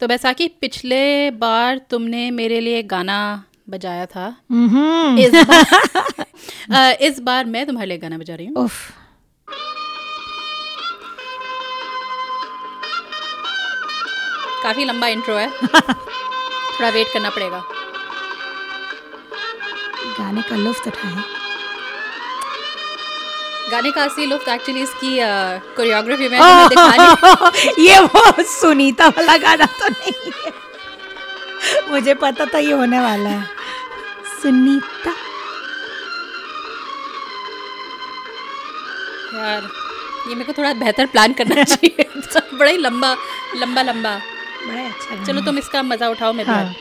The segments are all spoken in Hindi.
तो बैसाखी पिछले बार तुमने मेरे लिए गाना बजाया था। हम्म। इस बार, इस बार मैं तुम्हारे लिए गाना बजा रही हूँ। काफ़ी लंबा इंट्रो है। थोड़ा वेट करना पड़ेगा। गाने का लुफ्त उठाएँ। गाने का असली लुफ्त एक्चुअली इसकी कोरियोग्राफी में ये वो सुनीता वाला गाना तो नहीं है। मुझे पता था ये होने वाला है। सुनीता। यार ये मेरे को थोड़ा बेहतर प्लान करना चाहिए। बड़ा ही लंबा लंबा लंबा। बड़ा अच्छा चलो तुम इसका मज़ा उठाओ मेरे हाँ। भी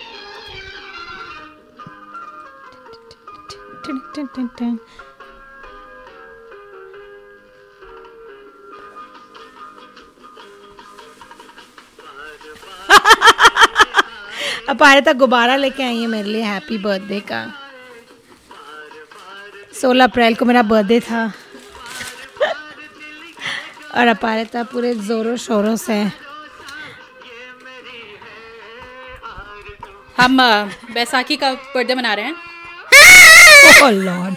टन। अपारिता गुब्बारा लेके आई है मेरे लिए हैप्पी बर्थडे का। 16 अप्रैल को मेरा बर्थडे था। और अपारिता पूरे जोरों शोरों से। हम बैसाखी का बर्थडे मना रहे हैं। ओह लॉर्ड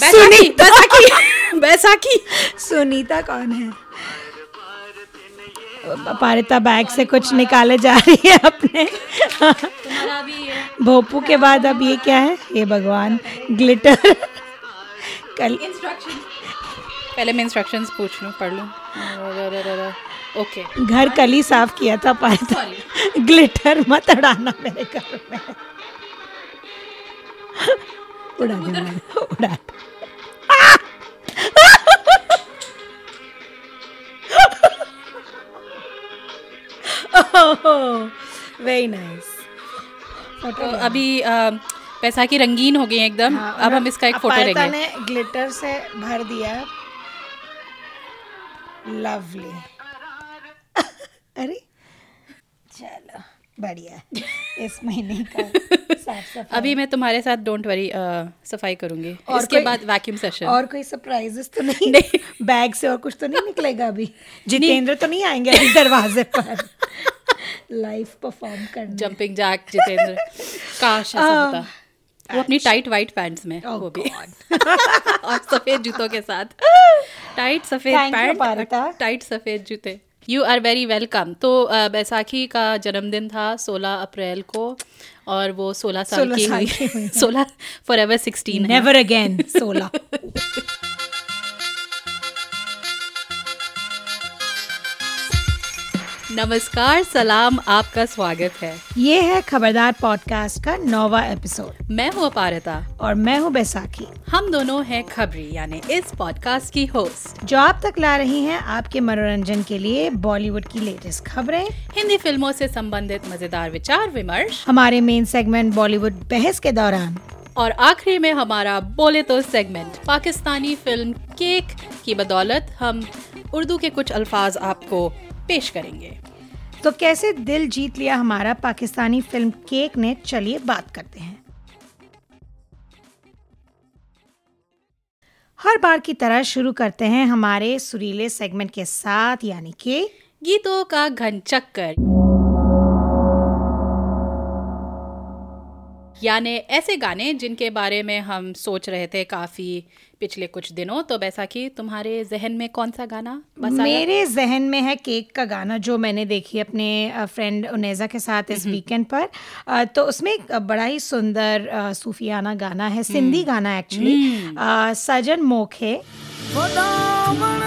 बैसाखी। बैसाखी सुनीता कौन है? पारिता बैग से कुछ निकाले जा रही है अपने। भोपू के बाद अब ये क्या है? ये भगवान। ग्लिटर। कल पहले मैं इंस्ट्रक्शंस पूछ लूँ पढ़ लूँ। ओके घर कल ही साफ़ किया था अपारिता ग्लिटर मत उड़ाना मेरे घर में। उड़ा उड़ा वेरी नाइस तो अभी अ, बैसाखी रंगीन हो गई है एकदम। अब हम इसका एक फ़ोटो लेंगे। ने ग्लिटर से भर दिया लवली अरे चलो बढ़िया इस महीने का साफ़ अभी मैं तुम्हारे साथ डोंट वरी सफ़ाई करूँगी। और इसके बाद वैक्यूम सेशन और कोई सरप्राइजेस तो नहीं? नहीं। बैग से और कुछ तो नहीं निकलेगा अभी? जितेंद्र तो नहीं आएँगे अभी दरवाजे पर। लाइव परफॉर्म करने। जंपिंग जैक जितेंद्र काश ऐसा होता। वो अपनी टाइट वाइट पैंट्स में Oh वो भी। और सफ़ेद जूतों के साथ। टाइट सफ़ेद पैंट टाइट सफ़ेद जूते। यू आर वेरी वेलकम तो बैसाखी का जन्मदिन था 16 अप्रैल को और वो 16 साल 16 की हुई। की हुई। 16 forever sixteen never again सोलह। नमस्कार सलाम आपका स्वागत है। ये है खबरदार पॉडकास्ट का नौवा एपिसोड मैं हूँ अपारता। और मैं हूँ बैसाखी। हम दोनों हैं खबरी यानी इस पॉडकास्ट की होस्ट जो आप तक ला रही हैं आपके मनोरंजन के लिए बॉलीवुड की लेटेस्ट खबरें। हिंदी फ़िल्मों से संबंधित मज़ेदार विचार विमर्श। हमारे मेन सेगमेंट बॉलीवुड बहस के दौरान। और आखिरी में हमारा बोले तो सेगमेंट पाकिस्तानी फ़िल्म केक की बदौलत हम उर्दू के कुछ अल्फाज आपको पेश करेंगे। तो कैसे दिल जीत लिया हमारा पाकिस्तानी फ़िल्म केक ने? चलिए बात करते हैं। हर बार की तरह शुरू करते हैं हमारे सुरीले सेगमेंट के साथ यानी कि गीतों का घन चक्कर। यानी ऐसे गाने जिनके बारे में हम सोच रहे थे काफ़ी पिछले कुछ दिनों तो बैसाखी तुम्हारे जहन में कौन सा गाना बस मेरे जहन में है केक का गाना जो मैंने देखी अपने फ्रेंड उनेजा के साथ इस वीकेंड पर। तो उसमें एक बड़ा ही सुंदर सूफियाना गाना है सिंधी गाना एक्चुअली सजन मोखे वडावण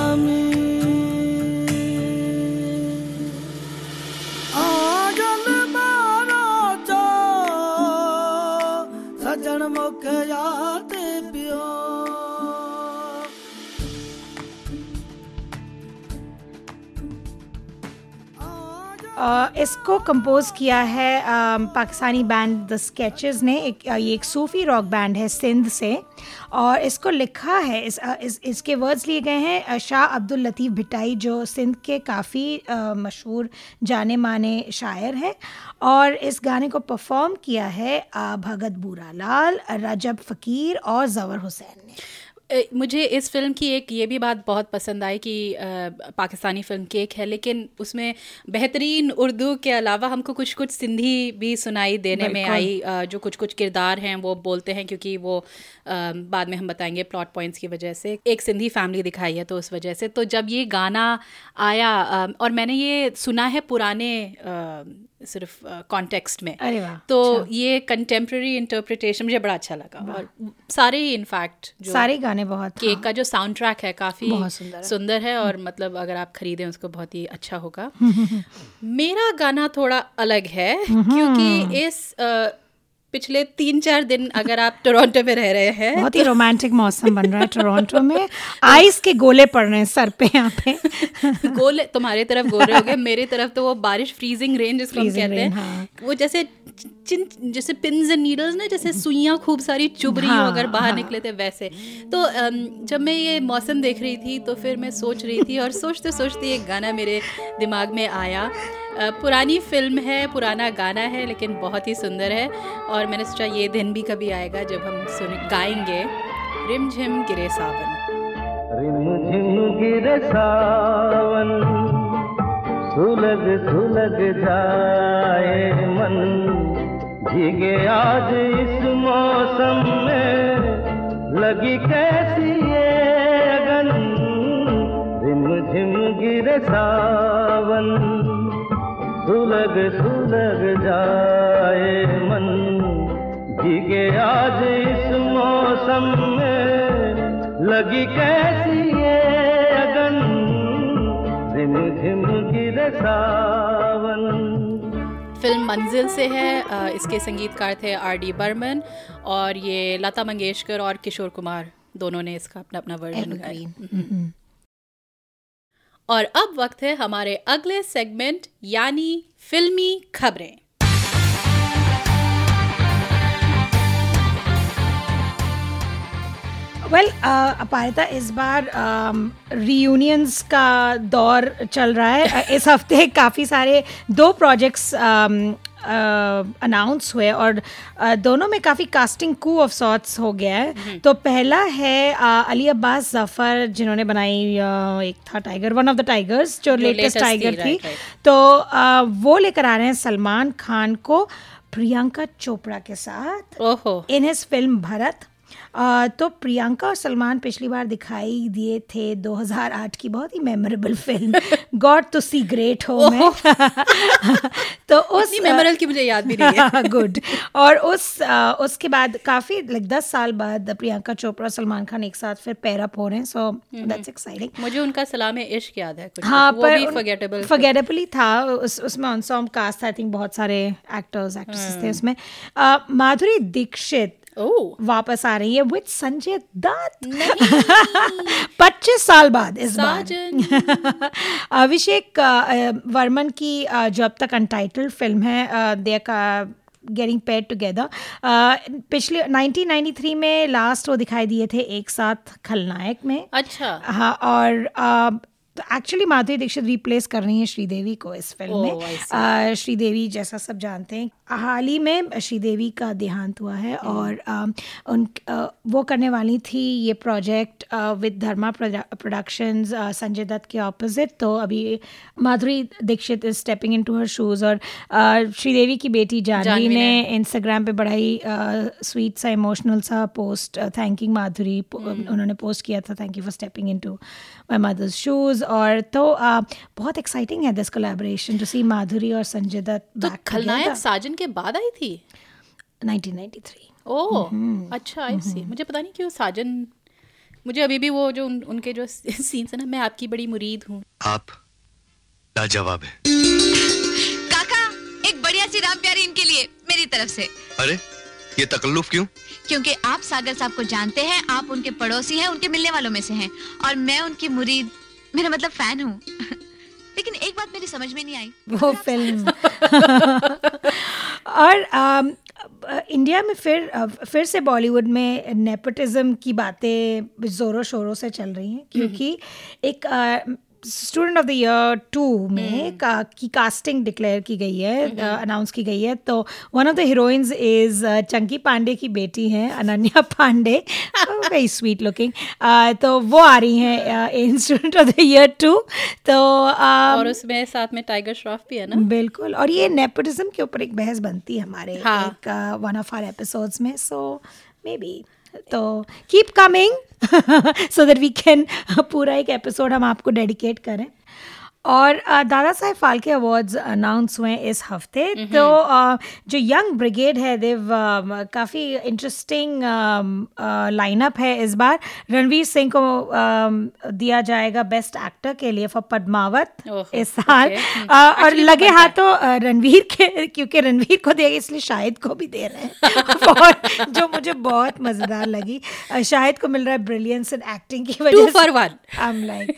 इसको कंपोज किया है पाकिस्तानी बैंड द स्केचेस ने एक ये एक सूफी रॉक बैंड है सिंध से। और इसको लिखा है इस, इस इसके वर्ड्स लिए गए हैं शाह अब्दुल लतीफ़ भिटाई जो सिंध के काफ़ी मशहूर जाने माने शायर हैं। और इस गाने को परफॉर्म किया है भगत बूरालाल रजब फ़कीर और जवर हुसैन ने। मुझे इस फ़िल्म की एक ये भी बात बहुत पसंद आई कि पाकिस्तानी फ़िल्म केक है लेकिन उसमें बेहतरीन उर्दू के अलावा हमको कुछ कुछ सिंधी भी सुनाई देने में आई। जो कुछ कुछ किरदार हैं वो बोलते हैं क्योंकि वो बाद में हम बताएँगे प्लॉट पॉइंट्स की वजह से। एक सिंधी फैमिली दिखाई है तो उस वजह से। तो जब ये गाना आया और मैंने ये सुना है पुराने सिर्फ़ कॉन्टेक्स्ट में। तो अच्छा। ये कंटेम्प्रेरी इंटरप्रिटेशन मुझे बड़ा अच्छा लगा। और सारे ही इनफैक्ट सारे गाने बहुत केक हाँ। का जो साउंड ट्रैक है काफ़ी सुंदर है। सुंदर है और मतलब अगर आप खरीदें उसको बहुत ही अच्छा होगा मेरा गाना थोड़ा अलग है क्योंकि इस पिछले तीन चार दिन अगर आप टोरंटो में रह रहे हैं बहुत ही रोमांटिक मौसम बन रहा है टोरंटो में। आइस के गोले पड़ रहे हैं सर पे यहाँ पे। गोले तुम्हारे तरफ़ गोले हो गए मेरे तरफ़ तो वो बारिश फ्रीजिंग रेन जिसको हम कहते हैं। हाँ। वो जैसे चिन जैसे पिन्स एंड नीडल्स ना जैसे सुइयाँ खूब सारी चुभ रही हो हाँ, अगर बाहर हाँ। निकले थे वैसे। तो जब मैं ये मौसम देख रही थी तो फिर मैं सोच रही थी और सोचते सोचते एक गाना मेरे दिमाग में आया। पुरानी फ़िल्म है पुराना गाना है लेकिन बहुत ही सुंदर है। और मैंने सोचा ये दिन भी कभी आएगा जब हम सुन, गाएँगे, रिम झिम गिरे सावन। रिम झिम गिरे सावन, सुलग सुलग जाए मन। भीगे आज इस मौसम में, लगी कैसी ये अगन। रिम झिम गिरे सावन, सुलग सुलग जाए मन। भीगे आज इस मौसम में लगी कैसी ये अगन? रिम झिम गिरे सावन फ़िल्म मंजिल से है इसके संगीतकार थे आर डी बर्मन और ये लता मंगेशकर और किशोर कुमार दोनों ने इसका अपना अपना वर्जन गाया। और अब वक्त है हमारे अगले सेगमेंट यानी फिल्मी खबरें। वेल अपारिता इस बार रीयूनियंस का दौर चल रहा है इस हफ़्ते काफ़ी सारे दो प्रोजेक्ट्स अनाउंस हुए और दोनों में काफ़ी कास्टिंग कू ऑफ़ सॉर्ट्स हो गया है तो पहला है अली अब्बास जफ़र जिन्होंने बनाई एक था tiger one of the tigers जो लेटेस्ट टाइगर थी. तो वो लेकर आ रहे हैं सलमान खान को प्रियंका चोपड़ा के साथ इन हिज फ़िल्म भरत तो प्रियंका और सलमान पिछली बार दिखाई दिए थे 2008 की बहुत ही memorable film God to C great हो में। तो उस मेमोरेबल की मुझे याद भी नहीं है। गुड और उस उसके बाद काफ़ी लाइक दस साल बाद प्रियंका चोपड़ा और सलमान खान एक साथ फिर पेयर अप हो रहे हैं सो दैट्स एक्साइटिंग मुझे उनका सलाम इश्क याद है कुछ। हाँ पर फॉरगेटेबल फॉरगेटेबल ही था। उस उसमें ऑनसॉम कास्ट आई थिंक बहुत सारे एक्टर्स एक्ट्रेसेस थे उसमें। माधुरी दीक्षित ओह वापस आ रही है विद संजय दत्त। पच्चीस साल बाद इस बार। अभिषेक वर्मन की जो अब तक अनटाइटल्ड फ़िल्म है दे गेटिंग पेड टुगेदर पिछले 1993 में लास्ट वो दिखाई दिए थे एक साथ खलनायक में। अच्छा। हाँ और एक्चुअली माधुरी दीक्षित रिप्लेस कर रही है श्रीदेवी को इस फ़िल्म Oh, में. अ, श्रीदेवी जैसा सब जानते हैं हाल ही में श्रीदेवी का देहांत हुआ है और अ, उन अ, वो करने वाली थी ये project with Dharma productions Sanjay Dutt के ऑपोजिट तो अभी Madhuri Dixit is stepping into her shoes और श्रीदेवी की बेटी जानवी ने ने। इंस्टाग्राम पे बड़ा ही स्वीट सा इमोशनल सा पोस्ट थैंकिंग माधुरी पो- उन्होंने पोस्ट किया था thank you for stepping into my mother's shoes और तो uh, बहुत एक्साइटिंग है this collaboration to see Madhuri और संजय दत्त तो खलनायक साजन के बाद आई थी? 1993 ओह हम्म, अच्छा आई सी मुझे पता नहीं क्यों साजन मुझे अभी भी वो जो उन, उनके जो सीन्स है ना मैं आपकी बड़ी मुरीद हूँ। आप लाजवाब है। काका एक बढ़िया सी राम प्यारी इनके लिए मेरी तरफ़ से। अरे ये तकल्लुफ क्यों? क्योंकि आप सागर साहब को जानते हैं आप उनके पड़ोसी हैं उनके मिलने वालों में से हैं और मैं उनकी मुरीद मेरा मतलब फ़ैन हूँ। लेकिन एक बात मेरी समझ में नहीं आई। वो फ़िल्म। और इंडिया में फिर फिर से बॉलीवुड में नेपोटिज्म की बातें ज़ोरों शोरों से चल रही हैं क्योंकि एक student of the year two में का, की कास्टिंग डिक्लेयर की गई है अनाउंस की गई है. तो one of the heroines is Chunky Pandey की बेटी हैं Ananya Pandey very sweet looking तो वो आ रही हैं in student of the year two तो अम, और उसमें साथ में टाइगर श्रॉफ भी है ना? बिल्कुल. और ये नेपोटिज्म के ऊपर एक बहस बनती है हमारे हाँ। एक वन ऑफ़ आर एपिसोड्स में. सो मे बी तो keep coming so that we can पूरा एक एपिसोड हम आपको डेडिकेट करें। और दादा साहेब फाल्के अवार्ड्स अनाउंस हुए इस हफ़्ते। तो जो यंग ब्रिगेड है देव काफ़ी इंटरेस्टिंग लाइनअप है इस बार। रणवीर सिंह को दिया जाएगा बेस्ट एक्टर के लिए फॉर पद्मावत इस साल। okay, हम्म। अ, और लगे हाथों रणवीर के क्योंकि रणवीर को दिया इसलिए शाहिद को भी दे रहे हैं। और जो मुझे बहुत मज़ेदार लगी। शाहिद को मिल रहा है ब्रिलियंस इन एक्टिंग की वजह लाइक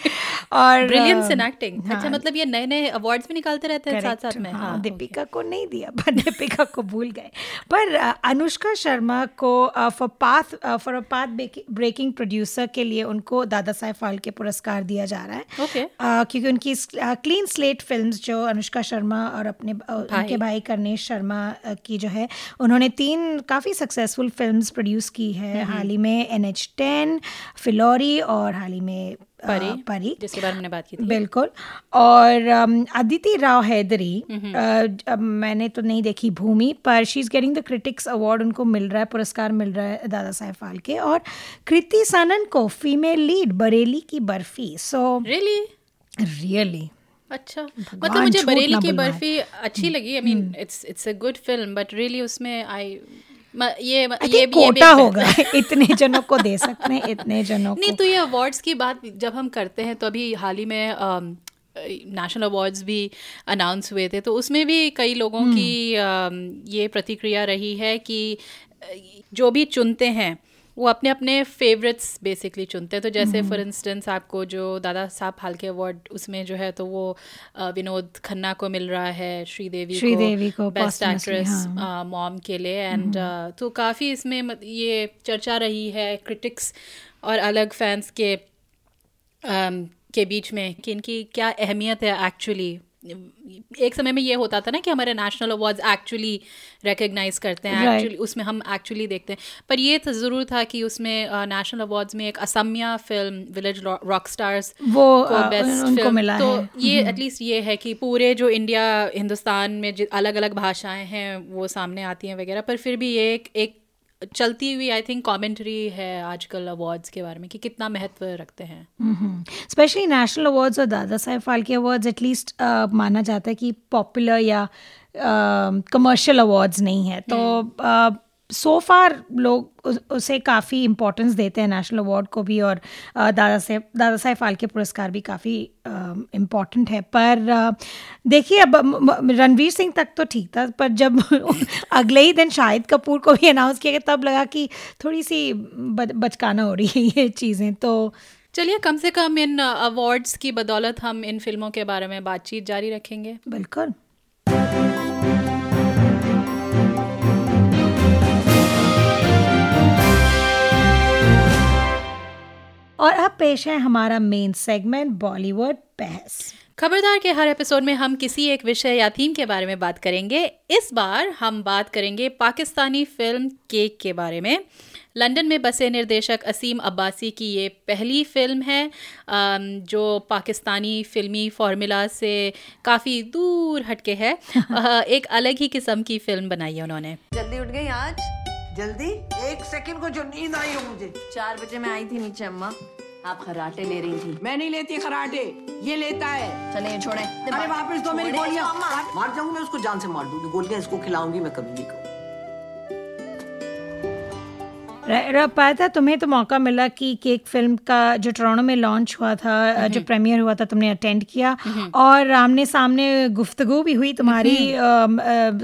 और ब्रिलियंस इन एक्टिंग हाँ, अच्छा मतलब ये नए नए अवार्ड्स भी निकालते रहते हैं साथ साथ में? हाँ, हाँ दीपिका को नहीं दिया पर दीपिका को भूल गए। पर अनुष्का शर्मा को for path for a path breaking producer के लिए उनको दादा साहेब फाल्के पुरस्कार दिया जा रहा है। Okay. क्योंकि उनकी क्लीन स्लेट फ़िल्म जो अनुष्का शर्मा और अपने उनके भाई करनेश शर्मा की जो है उन्होंने तीन काफ़ी सक्सेसफुल फ़िल्म प्रोड्यूस की है। हाल ही में एन एच टेन फिलौरी और हाल ही में परी परी। जिसके बारे में हमने बात की थी। बिल्कुल। और अदिति राव हैदरी मैंने तो नहीं देखी भूमि पर she is getting the critics award उनको मिल रहा है पुरस्कार मिल रहा है दादा साहेब फाल्के। और कृति सनन को फीमेल लीड बरेली की बर्फ़ी। सो रियली रियली अच्छा। मतलब मुझे बरेली की बर्फ़ी अच्छी लगी। I mean it's it's a good film but really उसमें आई ये ये भी कोटा होगा। इतने जनों को दे सकते हैं इतने जनों नहीं तो ये अवार्ड्स की बात जब हम करते हैं तो अभी हाल ही में नेशनल अवार्ड्स भी अनाउंस हुए थे तो उसमें भी कई लोगों की ये प्रतिक्रिया रही है कि जो भी चुनते हैं वो अपने अपने फेवरेट्स बेसिकली चुनते हैं। तो जैसे फॉर इंस्टेंस आपको जो दादा साहब फाल्के अवार्ड उसमें जो है तो वो विनोद खन्ना को मिल रहा है श्रीदेवी श्रीदेवी को बेस्ट एक्ट्रेस। मॉम के लिए। एंड तो काफ़ी इसमें ये चर्चा रही है क्रिटिक्स और अलग फैंस के के बीच में कि इनकी क्या अहमियत है एक्चुअली एक समय में ये होता था ना कि हमारे नेशनल अवार्ड्स एक्चुअली रिकग्नाइज करते हैं Right. एक्चुअली उसमें हम एक्चुअली देखते हैं। पर ये तो ज़रूर था कि उसमें नेशनल अवार्ड्स में एक Asamiya film village rock stars वो को बेस्ट उनको फ़िल्म मिला तो है। ये एटलीस्ट ये है कि पूरे जो इंडिया हिंदुस्तान में अलग अलग भाषाएँ हैं वो सामने आती हैं वगैरह। पर फिर भी ये एक एक चलती हुई आई थिंक कमेंट्री है आजकल अवार्ड्स के बारे में कि कितना महत्व रखते हैं। स्पेशली नेशनल अवार्ड्स और दादा साहेब फाल्के अवार्ड्स एटलीस्ट माना जाता है कि पॉपुलर या कमर्शियल uh, अवार्ड्स नहीं है। तो सो फार लोग उसे काफ़ी इम्पोर्टेंस देते हैं नेशनल अवार्ड को भी और दादा साहेब दादा साहेब फाल्के पुरस्कार भी काफ़ी इम्पोर्टेंट है। पर देखिए अब रणवीर सिंह तक तो ठीक था पर जब अगले ही दिन शाहिद कपूर को भी अनाउंस किया गया तब लगा कि थोड़ी सी बचकाना हो रही है ये चीज़ें तो चलिए कम से कम इन अवार्ड्स की बदौलत हम इन फ़िल्मों के बारे में बातचीत जारी रखेंगे। बिल्कुल। और अब पेश है हमारा मेन सेगमेंट बॉलीवुड बहस। खबरदार के हर एपिसोड में हम किसी एक विषय या थीम के बारे में बात करेंगे। इस बार हम बात करेंगे पाकिस्तानी फ़िल्म केक के बारे में। लंदन में बसे निर्देशक असीम अब्बासी की ये पहली फ़िल्म है। जो पाकिस्तानी फिल्मी फार्मूला से काफ़ी दूर हटके है। एक अलग ही किस्म की फ़िल्म बनाई है उन्होंने। जल्दी उठ गई आज। जल्दी एक सेकंड को जो नींद आई हो मुझे। चार बजे मैं आई थी नीचे अम्मा। आप खराटे ले रही थी। मैं नहीं लेती खराटे ये लेता है। चले ये छोड़े। अरे वापस दो मेरी गोलियाँ। मार जाऊँगी मैं उसको जान से मार दूँगी। गोलियाँ इसको खिलाऊँगी मैं कभी नहीं कहूँ पाया तुम्हें तो मौका मिला कि केक फ़िल्म का जो टोरंटो में लॉन्च हुआ था जो प्रीमियर हुआ था तुमने अटेंड किया। और आमने सामने गुफ्तगु भी हुई तुम्हारी अम, अ,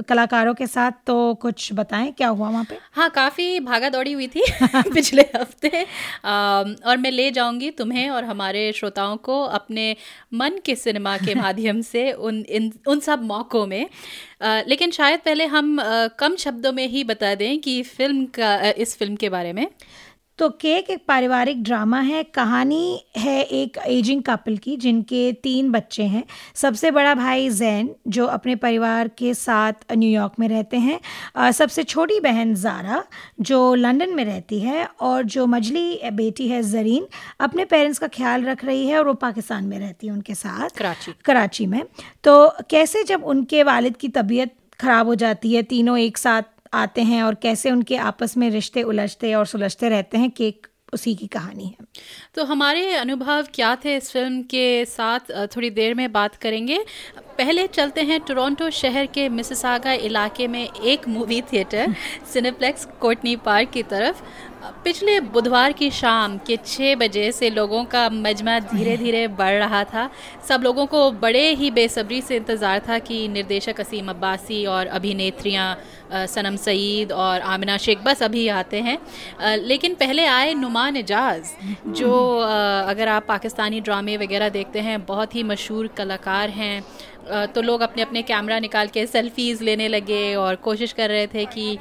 कलाकारों के साथ तो कुछ बताएँ क्या हुआ वहाँ पे? हाँ काफ़ी भागा दौड़ी हुई थी पिछले हफ़्ते। और मैं ले जाऊँगी तुम्हें और हमारे श्रोताओं को अपने मन के सिनेमा के माध्यम से उन इन उन सब मौक़ों में। आ, लेकिन शायद पहले हम आ, कम शब्दों में ही बता दें कि फ़िल्म का इस फ़िल्म के बारे में। तो केक एक पारिवारिक ड्रामा है कहानी है एक एजिंग कपल की जिनके तीन बच्चे हैं। सबसे बड़ा भाई जैन जो अपने परिवार के साथ न्यूयॉर्क में रहते हैं सबसे छोटी बहन ज़ारा जो लंदन में रहती है और जो मजली बेटी है जरीन अपने पेरेंट्स का ख्याल रख रही है और वो पाकिस्तान में रहती है उनके साथ। कराची। कराची में। तो कैसे जब उनके वालिद की तबीयत ख़राब हो जाती है तीनों एक साथ आते हैं और कैसे उनके आपस में रिश्ते उलझते और सुलझते रहते हैं केक उसी की कहानी है। तो हमारे अनुभव क्या थे इस फ़िल्म के साथ? थोड़ी देर में बात करेंगे। पहले चलते हैं टोरंटो शहर के मिसिसागा इलाके में एक movie theatre Cineplex Courtney park की तरफ़। पिछले बुधवार की शाम के छः बजे से लोगों का मजमा धीरे धीरे बढ़ रहा था। सब लोगों को बड़े ही बेसब्री से इंतज़ार था कि निर्देशक असीम अब्बासी और अभिनेत्रियाँ सनम सईद और आमिना शेख बस अभी आते हैं। लेकिन पहले आए नुमान एजाज जो अगर आप पाकिस्तानी ड्रामे वगैरह देखते हैं बहुत ही मशहूर कलाकार हैं। तो लोग अपने अपने कैमरा निकाल के सेल्फीज़ लेने लगे और कोशिश कर रहे थे कि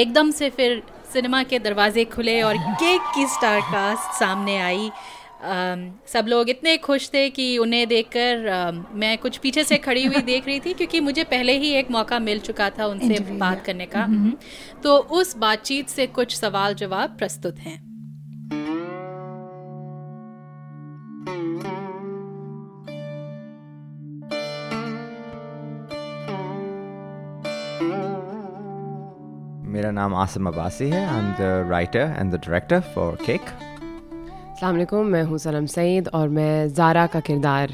एकदम से फिर सिनेमा के दरवाजे खुले और केक की स्टार कास्ट सामने आई। सब लोग इतने खुश थे कि उन्हें देखकर मैं कुछ पीछे से खड़ी हुई देख रही थी क्योंकि मुझे पहले ही एक मौका मिल चुका था उनसे बात करने का। तो उस बातचीत से कुछ सवाल जवाब प्रस्तुत हैं। मेरा नाम आसम अब्बासी है। I am the writer and the director for cake अलैक्म मैं हूँ सलम सईद और मैं ज़ारा का किरदार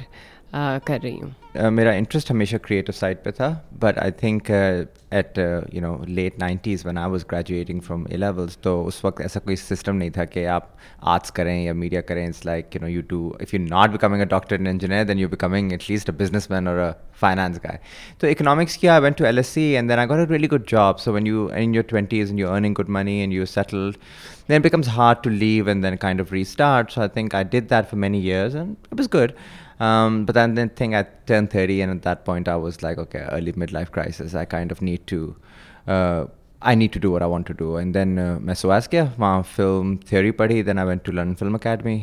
कर रही हूँ। मेरा इंटरेस्ट हमेशा क्रिएटिव साइड पे था but I think at you know late nineties one I was graduating from A levels तो उस वक्त ऐसा कोई सिस्टम नहीं था कि आप आर्ट्स करें या मीडिया करें it's like you know you do if you not becoming a doctor and engineer then you becoming at least a business man और अ फाइनेंस guy. तो इकोनॉमिक्स किया I went to L S C and then I got a really good job so when you, in your 20s and you're earning good money and you're settled, then it becomes hard to leave and then kind of restart. So i think i did that for many years and it was good. um, but then the thing I turned 30 and at that point I was like, okay, early midlife crisis. I kind of need to, uh, I need to do what I want to do. And then uh, मैं सोआस गया वहाँ फिल्म थ्योरी पढ़ी then I went to London Film Academy.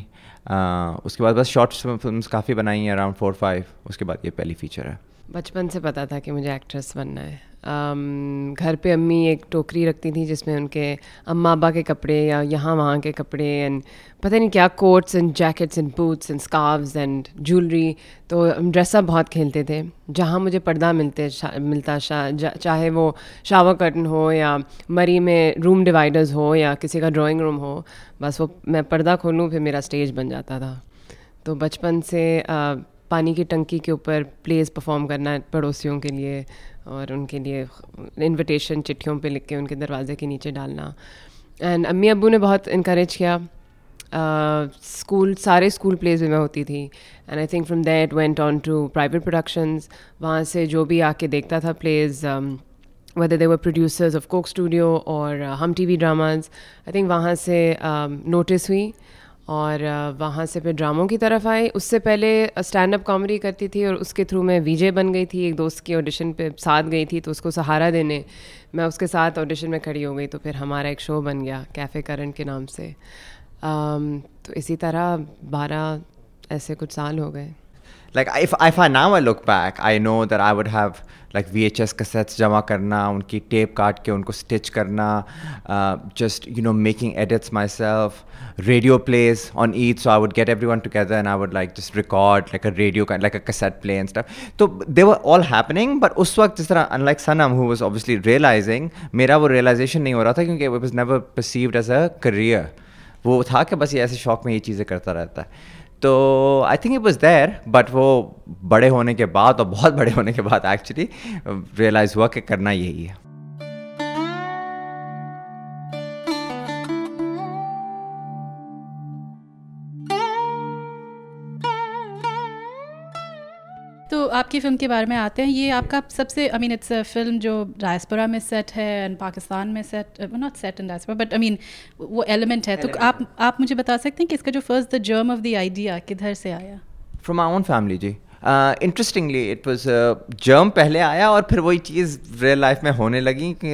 Uh, उसके बाद बस शॉर्ट फिल्म्स काफ़ी बनाई हैं अराउंड फोर फाइव उसके बाद ये पहली फीचर है बचपन से पता था कि मुझे एक्ट्रेस बनना है अम, घर पे अम्मी एक टोकरी रखती थी जिसमें उनके अम्मा अब्बा के कपड़े या यहाँ वहाँ के कपड़े एंड पता नहीं क्या coats and jackets and boots and scarves and jewellery तो हम ड्रेसअप बहुत खेलते थे। जहाँ मुझे पर्दा मिलते शा, मिलता शा, चाहे वो शावर कर्टन हो या मरी में रूम डिवाइडर्स हो या किसी का ड्राइंग रूम हो बस वो मैं पर्दा खोलूँ फिर मेरा स्टेज बन जाता था। तो बचपन से अ, पानी की टंकी के ऊपर प्लेस परफॉर्म करना पड़ोसियों के लिए और उनके लिए इनविटेशन चिट्ठियों पे लिख के उनके दरवाजे के नीचे डालना। एंड अम्मी अबू ने बहुत इनक्रेज किया। स्कूल uh, सारे स्कूल प्लेज में मैं होती थी। And I think from that went on to private productions वहाँ से जो भी आके देखता था plays whether they were producers of Coke Studio or uh, Hum TV dramas. I think वहाँ से नोटिस हुई। और वहाँ से फिर ड्रामों की तरफ़ आई उससे पहले स्टैंड अप कॉमेडी करती थी और उसके थ्रू मैं वीजे बन गई थी। एक दोस्त की ऑडिशन पे साथ गई थी तो उसको सहारा देने मैं उसके साथ ऑडिशन में खड़ी हो गई तो फिर हमारा एक शो बन गया कैफ़े करंट के नाम से। um, तो इसी तरह बारह ऐसे कुछ साल हो गए। Like if if I now I look back, I know that I would have like VHS cassettes जमा करना उनकी tape काट के उनको stitch करना uh, just you know making edits myself radio plays on Eid so I would get everyone together and I would like just record like a radio kind like a cassette play and stuff तो they were all happening but उस वक्त जिस तरह unlike Sanam who was obviously realizing मेरा वो realization नहीं हो रहा था क्योंकि it was never perceived as a career वो था कि बस ये ऐसे शौक में ये चीज़ें करता रहता है तो I think it was there but वो बड़े होने के बाद और बहुत बड़े होने के बाद एक्चुअली रियलाइज़ हुआ कि करना यही है। आपकी फ़िल्म के बारे में आते हैं ये आपका सबसे I mean it's a film जो डायस्पोरा में सेट है एंड पाकिस्तान में set not set in diaspora but I mean वो एलिमेंट है। तो आप आप मुझे बता सकते हैं कि इसका जो first the germ of the idea किधर से आया? फ्रॉम माई ओन फैमिली जी। इंटरेस्टिंगली इट वाज जर्म पहले आया और फिर वही चीज़ रियल लाइफ में होने लगी कि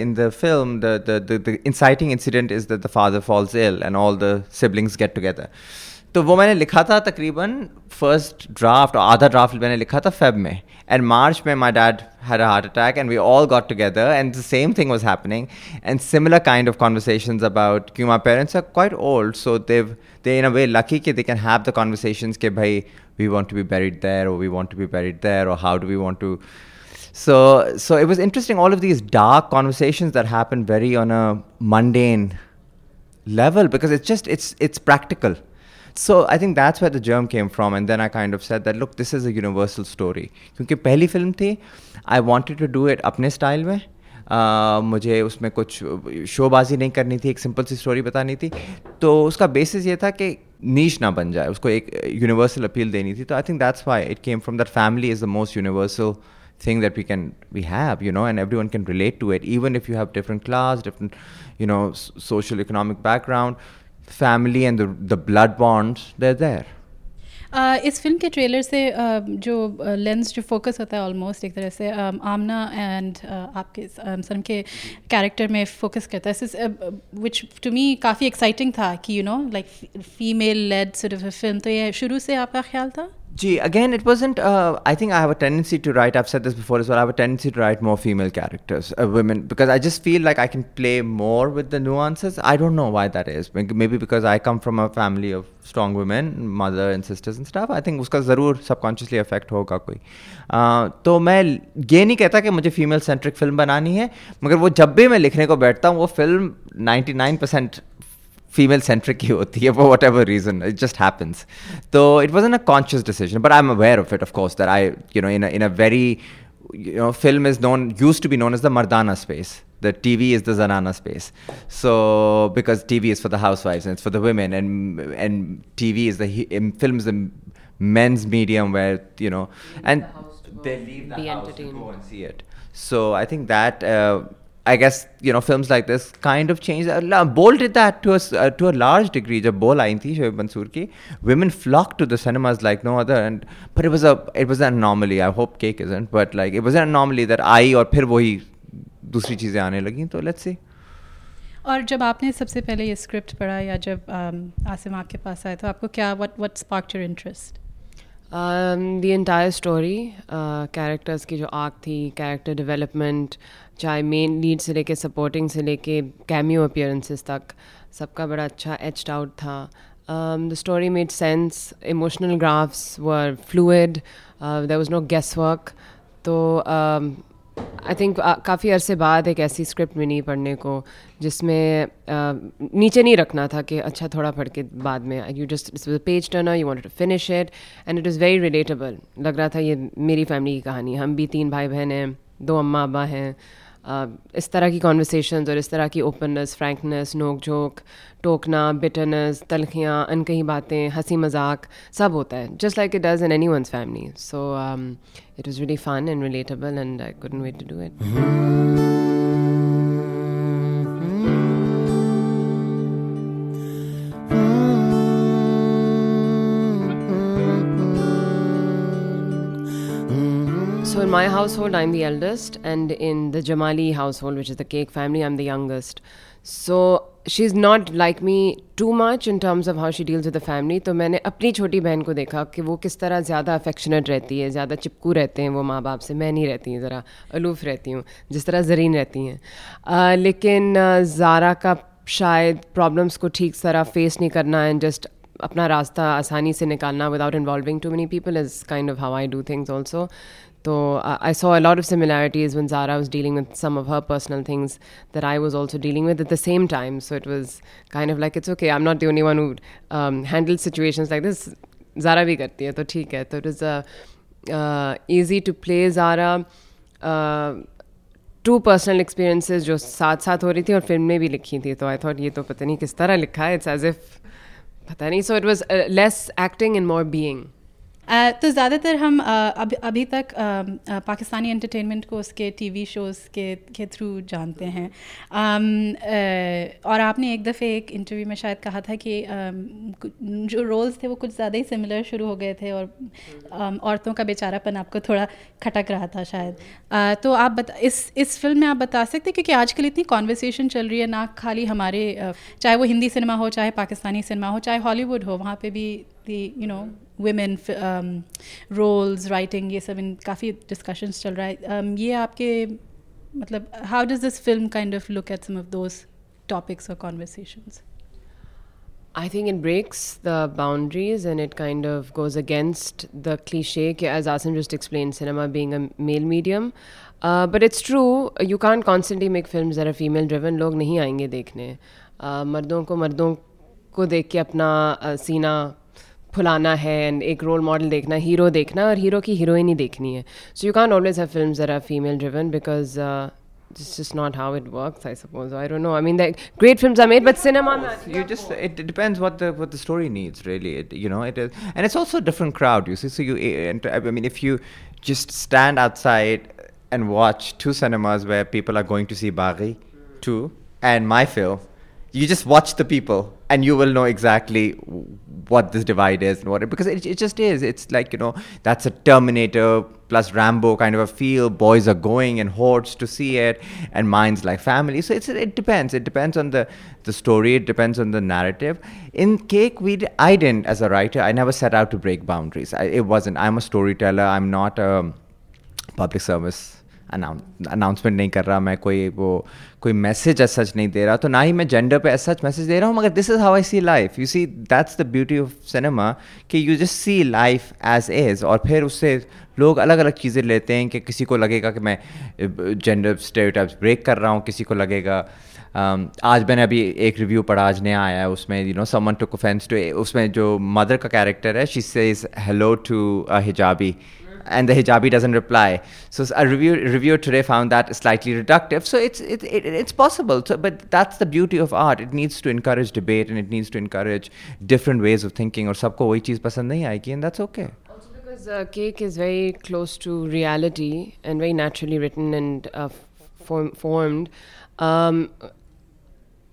in the film the inciting incident is the father falls ill and all the siblings get together तो वो मैंने लिखा था तकरीबन फ़र्स्ट ड्राफ्ट और आधा ड्राफ्ट मैंने लिखा था फेब में एंड मार्च में my dad had a heart attack and we all got together and the same thing was happening and similar kind of conversations about because my parents are quite old so they've they in a way lucky that they can have the conversations ke bhai we want to be buried there or we want to be buried there or how do we want to so so it was interesting all of these dark conversations that happen very on a mundane level because it's just it's it's practical so I think that's where the germ came from. And then I kind of said that, look, this is a universal story. क्योंकि पहली फिल्म थी I wanted to do it अपने स्टाइल में Uh, मुझे उसमें कुछ शोबाजी नहीं करनी थी एक सिंपल सी स्टोरी बतानी थी तो उसका बेसिस ये था कि नीच ना बन जाए उसको एक यूनिवर्सल अपील देनी थी तो I think that's why it came from that family is the most universal thing that we can we have you know and everyone can relate to it even if you have different class different you know social economic background Family and the, the blood bonds, they're there. Uh, इस फ़िल्म के ट्रेलर से uh, जो लेंस uh, जो फोकस होता है ऑलमोस्ट एक तरह से um, आमना एंड आपके सर के कैरेक्टर में फोकस करता है। विच टू मी काफ़ी एक्साइटिंग था कि you know like female led सिर्फ़ फ़िल्म तो ये शुरू से आपका ख्याल था? Gee, again, it wasn't. Uh, I think I have a tendency to write. I've said this before as well. I have a tendency to write more female characters, uh, women, because I just feel like I can play more with the nuances. I don't know why that is. Maybe because I come from a family of strong women, mother and sisters and stuff. I think उसका ज़रूर subconsciously affect होगा कोई. Uh, तो मैं ये नहीं कहता कि मुझे female centric film बनानी है, मगर वो जब भी मैं लिखने को बैठता हूँ वो film 99% female centric ही होती है for whatever reason it just happens so it wasn't a conscious decision but I'm aware of it of course that I you know in a, in a very you know film is known used to be known as the Mardana space the TV is the Zanana space so because TV is for the housewives and it's for the women and and TV is the film is the men's medium where you know and they leave the house to go and see it so I think that uh, I guess you know films like this kind of changed. Uh, Bold did that to a uh, to a large degree. जब Bol आई थी शोएब मंसूर की, women flocked to the cinemas like no other. And but it was a it was an anomaly. I hope Cake isn't, but like it was an anomaly that आई और फिर वही दूसरी चीज़ें आने लगी. तो let's see. और जब आपने सबसे पहले ये स्क्रिप्ट पढ़ा या जब आसिम आपके पास आए तो आपको क्या what what spark your interest the entire story characters की जो आर्क थी कैरेक्टर डेवलपमेंट चाहे मेन लीड से लेके सपोर्टिंग से लेके कैमियो अपियरेंसेस तक सबका बड़ा अच्छा एचड आउट था। The story made sense emotional graphs were fluid there was no guesswork तो आई थिंक काफ़ी अरसे बाद एक ऐसी स्क्रिप्ट मिली पढ़ने को जिसमें uh, नीचे नहीं रखना था कि अच्छा थोड़ा पढ़ के बाद में you just page turner you want finish it and it is very relatable लग रहा था ये मेरी फैमिली की कहानी हम भी तीन भाई बहन हैं दो अम्मा अब्बा हैं इस तरह की कॉन्वर्सेशन और इस तरह की ओपननेस फ्रैंकनेस नोक झोंक टोकना बिटरनेस तलखियाँ अनकही बातें, हँसी मज़ाक, सब होता है। Just like it does in anyone's family so it was really fun and relatable and I couldn't wait to do it in my household, I'm the eldest, and in the Jamali household, which is the cake family, I'm the youngest. So she's not like me too much in terms of how she deals with the family. तो मैंने अपनी छोटी बहन को देखा कि वो किस तरह ज़्यादा अफेक्शनेट रहती है ज़्यादा चिपकू रहते हैं वो माँ बाप से मैं नहीं रहती हूँ ज़रा अलूफ़ रहती हूँ जिस तरह जरीन रहती हैं लेकिन ज़ारा का शायद प्रॉब्लम्स को ठीक तरह फेस नहीं करना एंड जस्ट अपना रास्ता आसानी से निकालना without involving too many people is kind of how I do things also So uh, I saw a lot of similarities when Zara was dealing with some of her personal things that I was also dealing with at the same time. So it was kind of like it's okay. I'm not the only one who um, handles situations like this. Zara bhi karti hai, to theek hai. So it was uh, uh, easy to play Zara. Uh, two personal experiences जो साथ साथ हो रही थी और फिल्म में भी लिखी थी तो आई थॉट ये तो पता नहीं किस तरह लिखा है इट्स एज इफ पता नहीं so it was less acting in more being Uh, तो ज़्यादातर हम uh, अभी अभी तक um, uh, पाकिस्तानी एंटरटेनमेंट को उसके टीवी शोज़ के के थ्रू जानते हैं। Um, uh, और आपने एक दफ़े एक इंटरव्यू में शायद कहा था कि um, जो रोल्स थे वो कुछ ज़्यादा ही सिमिलर शुरू हो गए थे और औरतों का बेचारापन आपको थोड़ा खटक रहा था शायद। Uh, तो आप बता इस इस फ़िल्म में आप बता सकते क्योंकि आजकल इतनी कॉन्वर्सेशन चल रही है ना खाली हमारे uh, चाहे वो हिंदी सिनेमा हो चाहे पाकिस्तानी सिनेमा हो चाहे हॉलीवुड हो वहाँ पर भी the you know women roles writing ये सब इन काफ़ी डिस्कशंस चल रहा है। Um, ये आपके मतलब how does this film kind of look at some those topics और conversations I think it breaks the boundaries and it kind of goes against the cliché के एज आसन just explain cinema being a male medium but it's true you can constantly make film जरा फीमेल ड्रिवन लोग नहीं आएँगे देखने। Uh, मर्दों को मर्दों को देख के अपना uh, सीना फुलाना है एंड एक रोल मॉडल देखना हीरो देखना और हीरो की हीरोइन ही देखनी है so you can always have films that are female driven because it's just not how it works, I suppose. I don't know. I mean, like, great films are made, but cinema. you just it, it depends what the what the story needs really it, you know it is and it's also a different crowd you see so you eh, and i mean if you just stand outside and watch two cinemas where people are going to see Baghi 2 and my film you just watch the people and you will know exactly what this divide is and what it because it, it just is. It's like you know that's a Terminator plus Rambo kind of a feel. Boys are going in hordes to see it, and mine's like family. So it's it depends. It depends on the the story. It depends on the narrative. In Cake, we I didn't as a writer. I never set out to break boundaries. I, it wasn't. I'm a storyteller. I'm not a public service announcement नहीं कर रहा मैं कोई वो कोई मैसेज एज सच नहीं दे रहा तो ना ही मैं जेंडर पे एज सच मैसेज दे रहा हूँ मगर this is how I see life you see that's the beauty of cinema कि you just see life as is और फिर उससे लोग अलग अलग चीज़ें लेते हैं कि किसी को लगेगा कि मैं जेंडर स्टेरियोटाइप्स ब्रेक कर रहा हूँ किसी को लगेगा Um, आज मैंने अभी एक रिव्यू पढ़ा आज नया आया है उसमें you know someone took offence to उसमें जो मदर का कैरेक्टर है she says hello to hijabi and the hijabi doesn't reply. So a review reviewer today found that slightly reductive. So it's it, it, it's possible. So, but that's the beauty of art. It needs to encourage debate and it needs to encourage different ways of thinking. और सबको वही चीज़ पसंद नहीं आएगी and that's okay. Because uh, Cake is very close to reality and very naturally written and uh, form, formed. Um,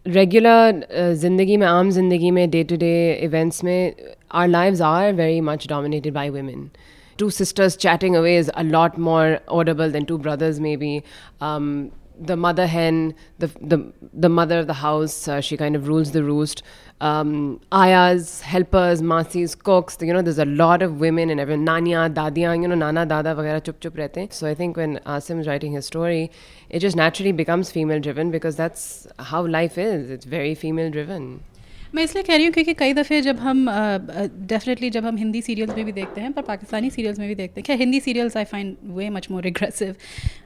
regular ज़िंदगी में आम ज़िंदगी में डे टू डे इवेंट्स में our lives are very much dominated by women. two sisters chatting away is a lot more audible than two brothers maybe. Um, the mother hen the, the the mother of the house uh, she kind of rules the roost. Um, ayas helpers masis cooks you know there's a lot of women and everyone nanya dadia, you know nana dada vagara chup chup rehte. So i think when ah asim is writing his story it just naturally becomes female driven because that's how life is. It's very female driven मैं इसलिए कह रही हूँ क्योंकि कई दफ़े जब हम डेफिनेटली uh, जब हम हिंदी सीरियल्स में भी देखते हैं पर पाकिस्तानी सीरियल्स में भी देखते हैं क्या Hindi serials I find way much more aggressive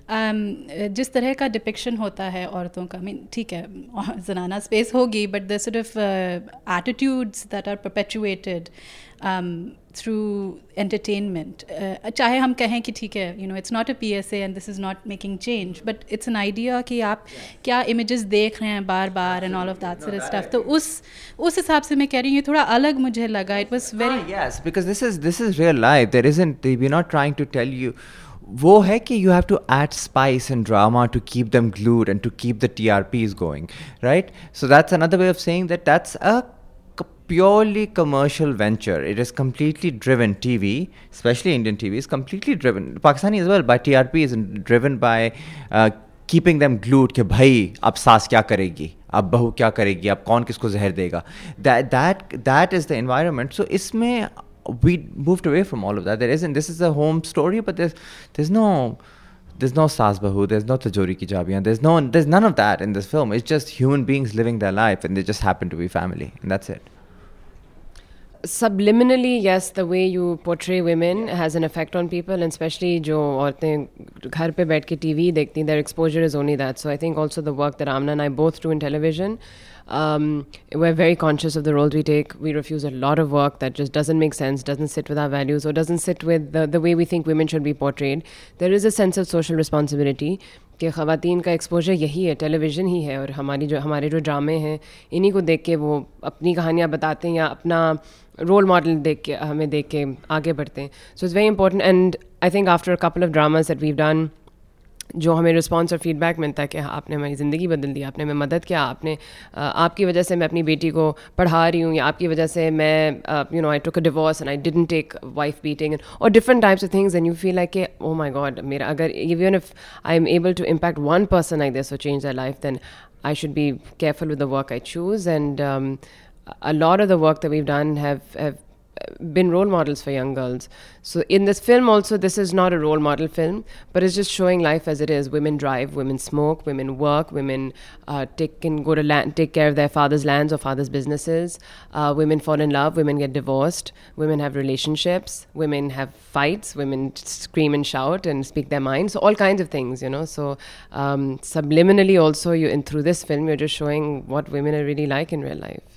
जिस तरह का डिपिक्शन होता है औरतों का मीन ठीक है जनाना स्पेस होगी but the sort of attitudes that are perpetuated um, through entertainment uh, चाहे हम कहें कि ठीक है you know it's not a P S A and this is not making change but it's an idea कि आप क्या इमेजेस देख रहे हैं बार बार and all of that sir stuff तो उस उस हिसाब से मैं कह रही हूँ ये थोड़ा अलग मुझे लगा it was very yes because this is this is real life. There isn't we're not trying to tell you वो है कि you have to add spice and drama to keep them glued and to keep the TRPs going, right? So that's another way of saying that that's a c- purely commercial venture. It is completely driven. TV, especially Indian TV, is completely driven. Pakistani as well by TRPs and driven by uh, keeping them glued. कि भाई अब सास क्या करेगी अब बहू क्या करेगी अब कौन किसको जहर देगा that that that is the environment so इसमें we moved away from all of that. There isn't. This is a home story, but there's there's no there's no Sas Bahu, there's no Tajori Ki Jabiyan, there's no there's none of that in this film. It's just human beings living their life, and they just happen to be family, and that's it. subliminally yes the way you portray women has an effect on people and especially जो औरतें घर पे बैठ के टीवी देखती their exposure is only that so I think also the work that Amna and I both do in television um, we're very conscious of the roles we take we refuse a lot of work that just doesn't make sense doesn't sit with our values or doesn't sit with the, the way we think women should be portrayed there is a sense of social responsibility कि ख़वातीन का एक्सपोजर यही है टेलीविज़न ही है और हमारी जो हमारे जो ड्रामे हैं इन्हीं को देख के वो अपनी कहानियाँ बताते हैं या अपना रोल मॉडल देख के हमें देख के आगे बढ़ते हैं so it's very important and I think after a couple of dramas that we've done जो हमें रिस्पॉन्स और फीडबैक मिलता है कि हाँ, आपने हमारी ज़िंदगी बदल दी आपने हमें मदद किया आपने आपकी वजह से मैं अपनी बेटी को पढ़ा रही हूँ या आपकी वजह से मैं you know I took a divorce and I didn't take wife beating और different types of things and you feel like के ओ माई गॉड मेरा अगर even if I am able to impact one person I this change the life then I should be careful with the work I choose and a lot of the work that we've done have, have been role models for young girls. So in this film also this is not a role model film, but it's just showing life as it is. Women drive, women smoke, women work, women uh, take can go to land, take care of their father's lands or father's businesses. Uh, women fall in love, women get divorced, women have relationships, women have fights, women scream and shout and speak their minds. So all kinds of things, you know. So um, subliminally also you in through this film you're just showing what women are really like in real life.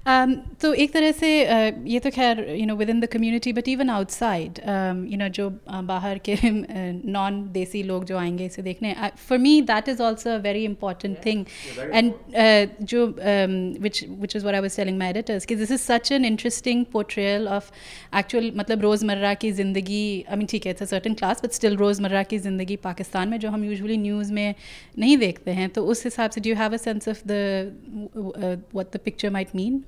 Um, तो एक तरह से uh, ये तो खैर you know within the community but even outside you know जो uh, बाहर के नॉन uh, देसी लोग जो आएँगे इसे देखने for me that is also a very important thing and जो which which is where I was telling my editors कि this is such an interesting portrayal of actual मतलब रोज़मर्रा की ज़िंदगी आई मीन ठीक है it's a certain class but still रोज़मर्रा की ज़िंदगी पाकिस्तान में जो हम यूजली न्यूज़ में नहीं देखते हैं तो उस हिसाब से do have a sense of the what the picture might mean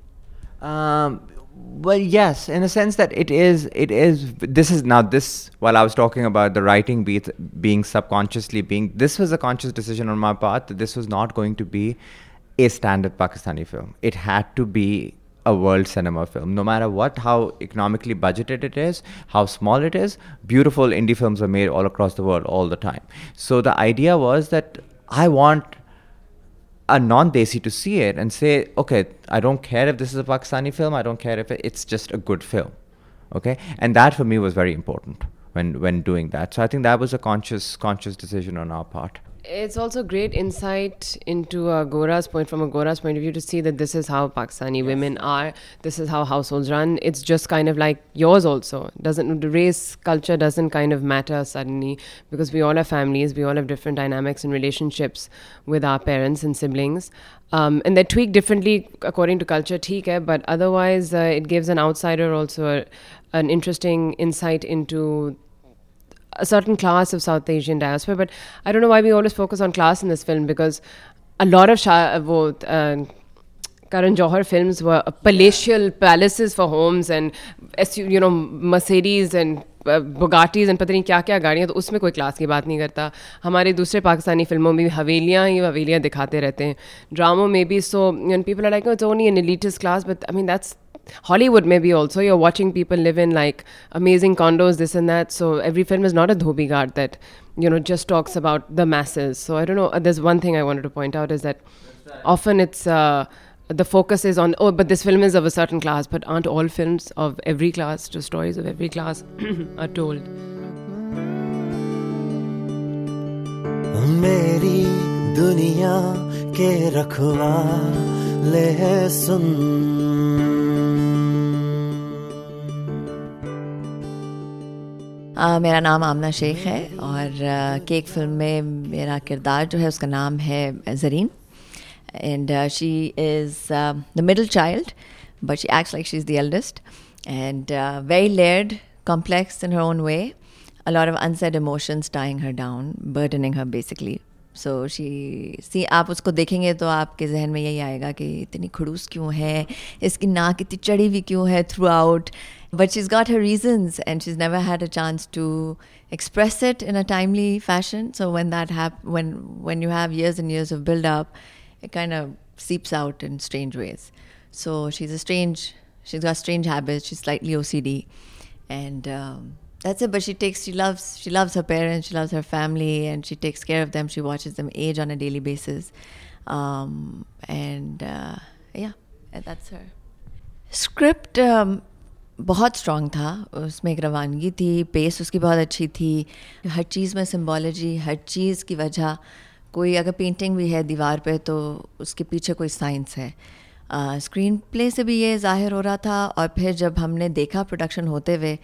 um, well, yes, in a sense that it is. It is. This is now this. While I was talking about the writing being subconsciously being, this was a conscious decision on my part that this was not going to be a standard Pakistani film. It had to be a world cinema film. No matter what, how economically budgeted it is, how small it is, beautiful indie films are made all across the world all the time. So the idea was that I want a non-desi to see it and say, okay, I don't care if this is a Pakistani film. I don't care if it's just a good film. Okay, and that for me was very important when when doing that. So I think that was a conscious conscious decision on our part. It's also great insight into a Gora's point, from a Gora's point of view, to see that this is how Pakistani yes. women are. This is how households run. It's just kind of like yours also. Doesn't the race culture doesn't kind of matter suddenly because we all have families, we all have different dynamics and relationships with our parents and siblings. Um, and they're tweaked differently according to culture, theek but otherwise uh, it gives an outsider also a, an interesting insight into a certain class of South Asian diaspora. But I don't know why we always focus on class in this film because a lot of Shah, wo, uh, Karan Johar films were palatial palaces for homes and you know Mercedes and Bugattis and पता नहीं क्या क्या गाड़ियाँ तो उसमें कोई क्लास की बात नहीं करता हमारे दूसरे पाकिस्तानी फ़िल्मों में भी हवेलियाँ ही हवेलियाँ दिखाते रहते हैं ड्रामों में भी so people are like it's only an elitist class but I mean that's Hollywood maybe also you're watching people live in like amazing condos, this and that. So every film is not a dhobi guard that you know just talks about the masses. So I don't know. There's one thing I wanted to point out is that often it's. Uh, the focus is on oh but this film is of a certain class but aren't all films of every class just stories of every class are told दुनिया के रखवा ले सुन। आ, मेरा नाम आमना शेख है और आ, केक फ़िल्म में मेरा किरदार जो है उसका नाम है Zareen. And she is the middle child but she acts like she is the eldest and very layered complex in her own way, a lot of unsaid emotions tying her down, burdening her basically. So she see आप उसको देखेंगे तो आपके जहन में यही आएगा कि इतनी खड़ूस क्यों है इसकी नाक इतनी चढ़ी हुई क्यों है throughout But she's got her reasons and she's never had a chance to express it in a timely fashion. So when that hap- when when you have years and years of build up, it kind of seeps out in strange ways. So she's a strange she's got strange habits, she's slightly OCD and um, that's it but she takes she loves she loves her parents she loves her family and she takes care of them she watches them age on a daily basis um, and uh, yeah that's her script um, बहुत स्ट्रॉन्ग था उसमें एक रवानगी थी पेस उसकी बहुत अच्छी थी हर चीज़ में सिम्बोलॉजी हर चीज़ की वजह कोई अगर पेंटिंग भी है दीवार पे तो उसके पीछे कोई साइंस है स्क्रीन uh, प्ले से भी ये ज़ाहिर हो रहा था और फिर जब हमने देखा प्रोडक्शन होते हुए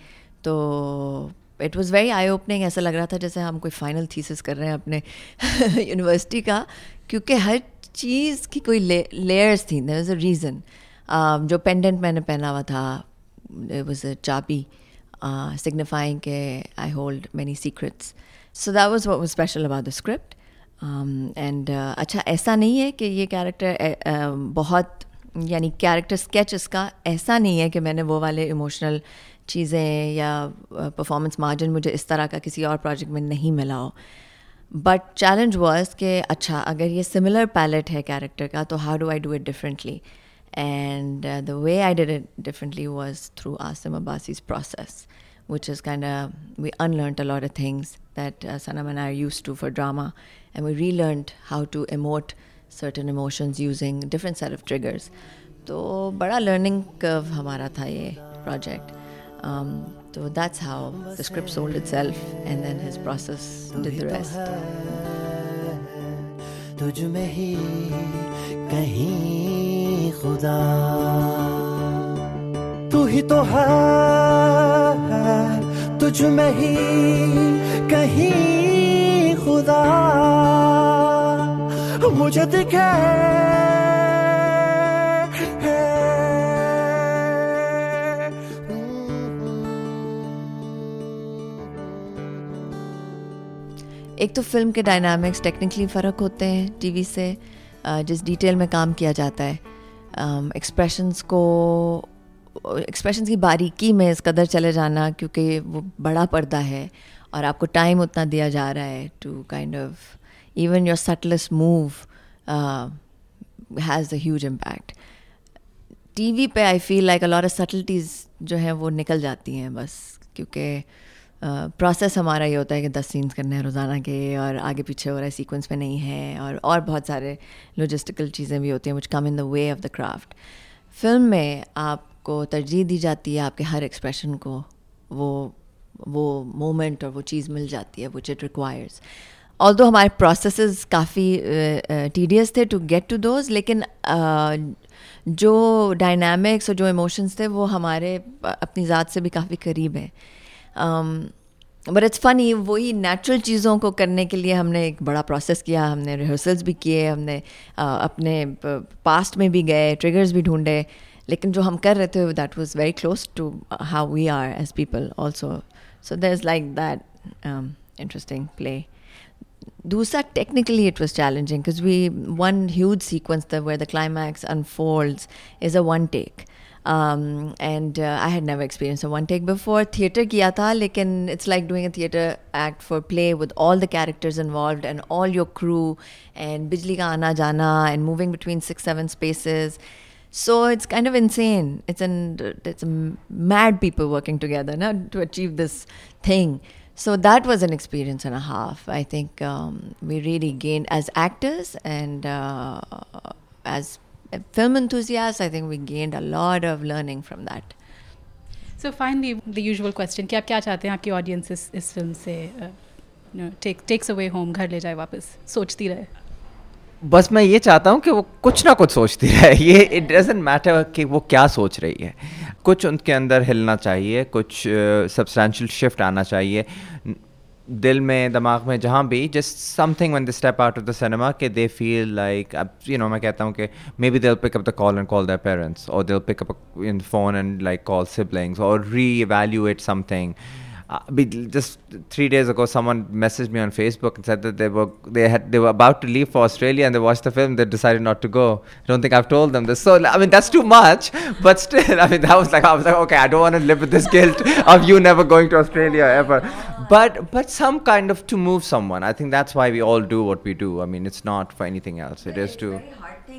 तो it was very eye opening ऐसा लग रहा था जैसे हम कोई फाइनल थीसिस कर रहे हैं अपने यूनिवर्सिटी का क्योंकि हर चीज़ की कोई लेयर्स थी देर इज़ अ रीज़न जो पेंडेंट मैंने पहना हुआ था वॉज़ अ चाबी सिग्निफाइंग के I hold many secrets so that was was special about the script and अच्छा ऐसा नहीं है कि ये कैरेक्टर uh, बहुत यानी कैरेक्टर स्केच इसका ऐसा नहीं है कि मैंने वो वाले इमोशनल चीज़ें या परफॉर्मेंस मार्जिन मुझे इस तरह का किसी और प्रोजेक्ट में नहीं मिला हो। बट चैलेंज वॉज़ के अच्छा अगर ये सिमिलर पैलेट है कैरेक्टर का तो how do I do it differently and the way I did it differently was through Asim Abbasi's process which is canned we unlearn a lot of things that Sanam and I used to for drama and we relearn how to emote certain emotion using different set of triggers तो बड़ा लर्निंग कर्व हमारा था ये project Um, so that's how the script sold itself, and then his process did the rest. तुझ में ही कहीं खुदा तू ही तो है तुझ में ही कहीं खुदा मुझे दिखे एक तो फ़िल्म के डायनामिक्स टेक्निकली फ़र्क होते हैं टीवी से जिस डिटेल में काम किया जाता है। एक्सप्रेशंस को एक्सप्रेशंस की बारीकी में इस कदर चले जाना, क्योंकि वो बड़ा पर्दा है और आपको टाइम उतना दिया जा रहा है to kind of even your subtlest move has a huge impact T V पे I feel like a of subtleties जो हैं वो निकल जाती हैं बस, क्योंकि प्रोसेस हमारा ये होता है कि दस सीन्स करने हैं रोज़ाना के और आगे पीछे हो रहा है सीक्वेंस में नहीं है और और बहुत सारे लॉजिस्टिकल चीज़ें भी होती हैं which come in the way of the craft film में आपको तरजीह दी जाती है आपके हर एक्सप्रेशन को वो वो मोमेंट और वो चीज़ मिल जाती है which it requires although हमारे प्रोसेस काफ़ी टीडियस थे टू गेट टू दोज लेकिन uh, जो डायनामिक्स और जो इमोशंस थे वो हमारे अपनी ज़ात से भी काफ़ी करीब हैं। बट इट्स फ़नी वही नेचुरल चीज़ों को करने के लिए हमने एक बड़ा प्रोसेस किया हमने रिहर्सल्स भी किए हमने uh, अपने पास्ट में भी गए ट्रिगर्स भी ढूंढे लेकिन जो हम कर रहे थे that was very close to how we are as people also so there is like that interesting play दूसरा technically it was challenging because we one huge sequence that where the climax unfolds is a one take. And I had never experience one take before theatre किया था लेकिन it's like doing a theatre act for play with all the characters involve and all your crew and बिजली का आना जाना and moving between six seven spaces So it's kind of insane. It's an mad people working together now to achieve this thing. So that was an experience and a half. I think um, we really gained as actors and uh, as film enthusiasts. I think we gained a lot of learning from that. So finally, the usual question: कि आप क्या चाहते हैं आपकी ऑडियंस इस इस फ़िल्म से टेक टेक्स अवे होम घर ले जाए वापस सोचती रहे बस मैं ये चाहता हूँ कि वो कुछ ना कुछ सोचती रहे ये इट डजेंट मैटर कि वो क्या सोच रही है कुछ उनके अंदर हिलना चाहिए कुछ सब्सटेंशियल uh, शिफ्ट आना चाहिए दिल में, दिमाग में, जहाँ भी just something one the step out of the cinema कि दे फील लाइक अब यू नो मैं कहता हूँ कि maybe they'll pick up the call and call their parents और they'll pick up in phone and like call siblings और reevaluate something uh, just three days ago, someone messaged me on Facebook and said that they were they had they were about to leave for Australia and they watched the film. They decided not to go. I don't think I've told them this. So I mean, that's too much. But still, I mean, that was like I was like, okay, I don't want to live with this guilt of you never going to Australia ever. But but some kind of to move someone. I think that's why we all do what we do. I mean, it's not for anything else. It is to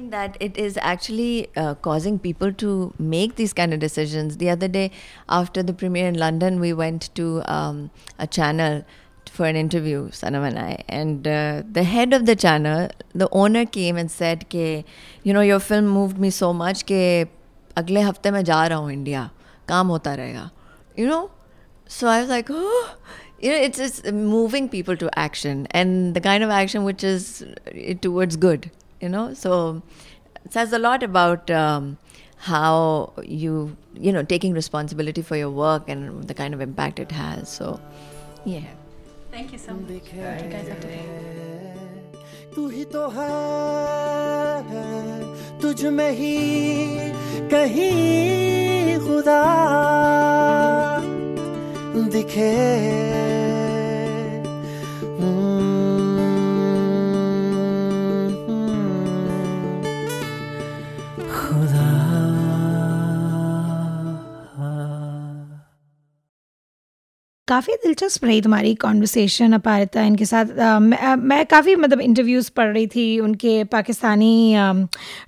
that it is actually uh, causing people to make these kind of decisions. The other day, after the premiere in London, we went to um, a channel for an interview, Sanam and I. And uh, the head of the channel, the owner came and said, ke, You know, your film moved me so much that agle hafte mein ja India. Kaam hota. You know? So I was like, Oh! You know, it's, it's moving people to action and the kind of action which is eh, towards good you know so it says a lot about um, how you you know taking responsibility for your work and the kind of impact it has so yeah Thank you so much. You guys have to तू ही तो है तुझ में ही कहीं खुदा दिखे काफ़ी दिलचस्प रही तुम्हारी कॉन्वर्सेशन अपारिता इनके साथ। आ, मैं, मैं काफ़ी मतलब इंटरव्यूज़ पढ़ रही थी उनके पाकिस्तानी आ,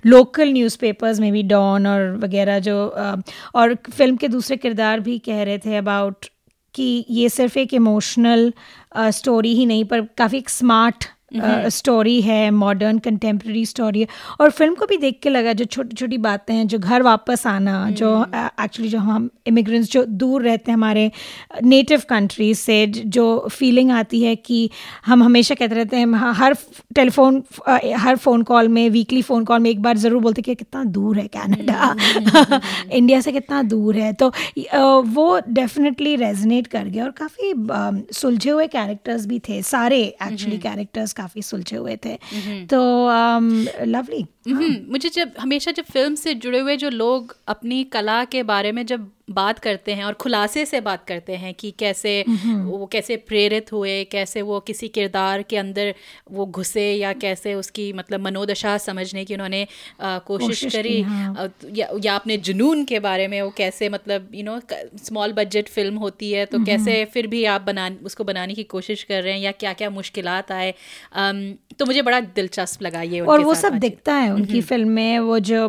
लोकल न्यूज़पेपर्स में भी डॉन और वगैरह जो आ, और फ़िल्म के दूसरे किरदार भी कह रहे थे अबाउट कि ये सिर्फ़ एक इमोशनल स्टोरी ही नहीं पर काफ़ी एक स्मार्ट स्टोरी uh, है मॉडर्न कंटेम्प्रेरी स्टोरी है। और फ़िल्म को भी देख के लगा जो छोटी छोटी बातें हैं जो घर वापस आना mm. जो एक्चुअली uh, जो हम इमिग्रेंट्स जो दूर रहते हैं हमारे नेटिव कंट्रीज़ से जो फीलिंग आती है कि हम हमेशा कहते रहते हैं हम हर टेलीफोन हर फ़ोन कॉल में वीकली फ़ोन कॉल में एक बार ज़रूर बोलते कि कितना दूर है कनाडा इंडिया से कितना दूर है। तो अ, वो डेफिनेटली रेजनेट कर गया और काफ़ी सुलझे हुए कैरेक्टर्स भी थे सारे एक्चुअली कैरेक्टर्स काफ़ी सुलझे हुए थे। तो लवली हम्म, मुझे जब हमेशा जब फ़िल्म से जुड़े हुए जो लोग अपनी कला के बारे में जब बात करते हैं और खुलासे से बात करते हैं कि कैसे वो कैसे प्रेरित हुए कैसे वो किसी किरदार के अंदर वो घुसे या कैसे उसकी मतलब मनोदशा समझने की उन्होंने अ, कोशिश कोशिश करी। हाँ। या, या अपने जुनून के बारे में वो कैसे मतलब you know small budget film होती है तो कैसे फिर भी आप बना उसको बनाने की कोशिश कर रहे हैं या क्या क्या मुश्किल आए तो मुझे बड़ा दिलचस्प लगा ये और वो सब दिखता है उनकी फ़िल्म में वो जो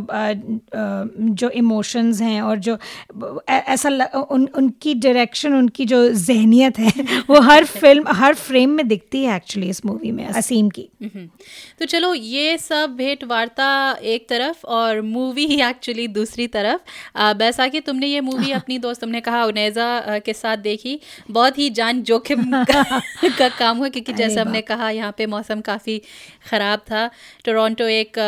जो इमोशंस हैं और जो ऐसा उन उनकी डायरेक्शन उनकी जो जहनियत है वो हर फ़िल्म हर फ्रेम में दिखती है एक्चुअली इस मूवी में असीम की। हम्म। तो चलो ये सब भेंट वार्ता एक तरफ़ और मूवी ही एक्चुअली दूसरी तरफ़। बैसाखी तुमने ये मूवी अपनी दोस्त तुमने कहा उनेजा के साथ देखी। बहुत ही जान जोखिम का, का काम हुआ क्योंकि जैसे हमने कहा यहाँ पे मौसम काफ़ी ख़राब था। टोरंटो एक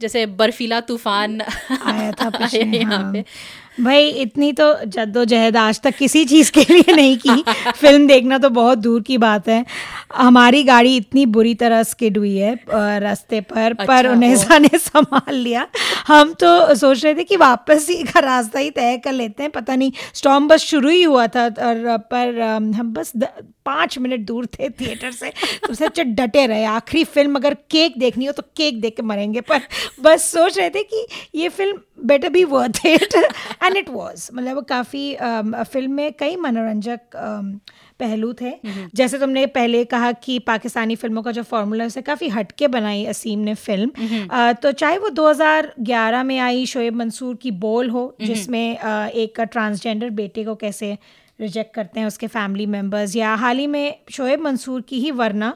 जैसे बर्फीला तूफ़ान आया था यहाँ हाँ। पे। भाई इतनी तो जद्दोजहद आज तक किसी चीज़ के लिए नहीं की। फ़िल्म देखना तो बहुत दूर की बात है। हमारी गाड़ी इतनी बुरी तरह स्किड हुई है रास्ते पर अच्छा पर उनेसा ने संभाल लिया। हम तो सोच रहे थे कि वापस ही का रास्ता ही तय कर लेते हैं। पता नहीं स्टॉम बस शुरू ही हुआ था और पर हम बस द, पाँच मिनट दूर थे थिएटर से। तो सच्चे डटे रहे। आखिरी फ़िल्म अगर केक देखनी हो तो केक देख के मरेंगे। पर बस सोच रहे थे कि ये film better be worth it and it was मतलब काफ़ी फ़िल्म में कई मनोरंजक पहलू थे। जैसे तुमने पहले कहा कि पाकिस्तानी फ़िल्मों का जो फॉर्मूला है उसे काफ़ी हटके बनाई असीम ने फ़िल्म तो चाहे वो 2011 में आई शोएब मंसूर की बोल हो जिसमें एक ट्रांसजेंडर बेटे को कैसे रिजेक्ट करते हैं उसके फैमिली मेंबर्स या हाल ही में शोएब मंसूर की ही वरना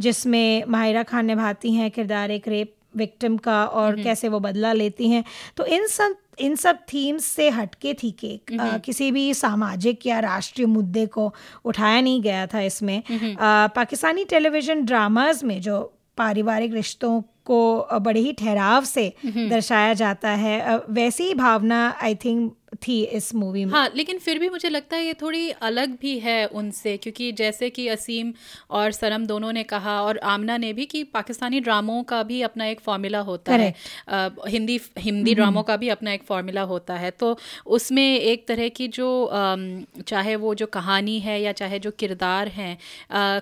जिसमें माहिरा खान निभाती हैं किरदार एक रेप विक्टिम का और कैसे वो बदला लेती हैं। तो इन सब इन सब थीम्स से हटके थी केक आ, किसी भी सामाजिक या राष्ट्रीय मुद्दे को उठाया नहीं गया था इसमें। आ, पाकिस्तानी टेलीविज़न ड्रामाज में जो पारिवारिक रिश्तों को बड़े ही ठहराव से दर्शाया जाता है वैसी ही भावना आई थिंक थी इस मूवी में। हाँ लेकिन फिर भी मुझे लगता है ये थोड़ी अलग भी है उनसे क्योंकि जैसे कि असीम और सरम दोनों ने कहा और आमना ने भी कि पाकिस्तानी ड्रामों का भी अपना एक फॉर्मूला होता है। अ, हिंदी हिंदी ड्रामों का भी अपना एक फॉर्मूला होता है। तो उसमें एक तरह की जो चाहे वो जो कहानी है या चाहे जो किरदार हैं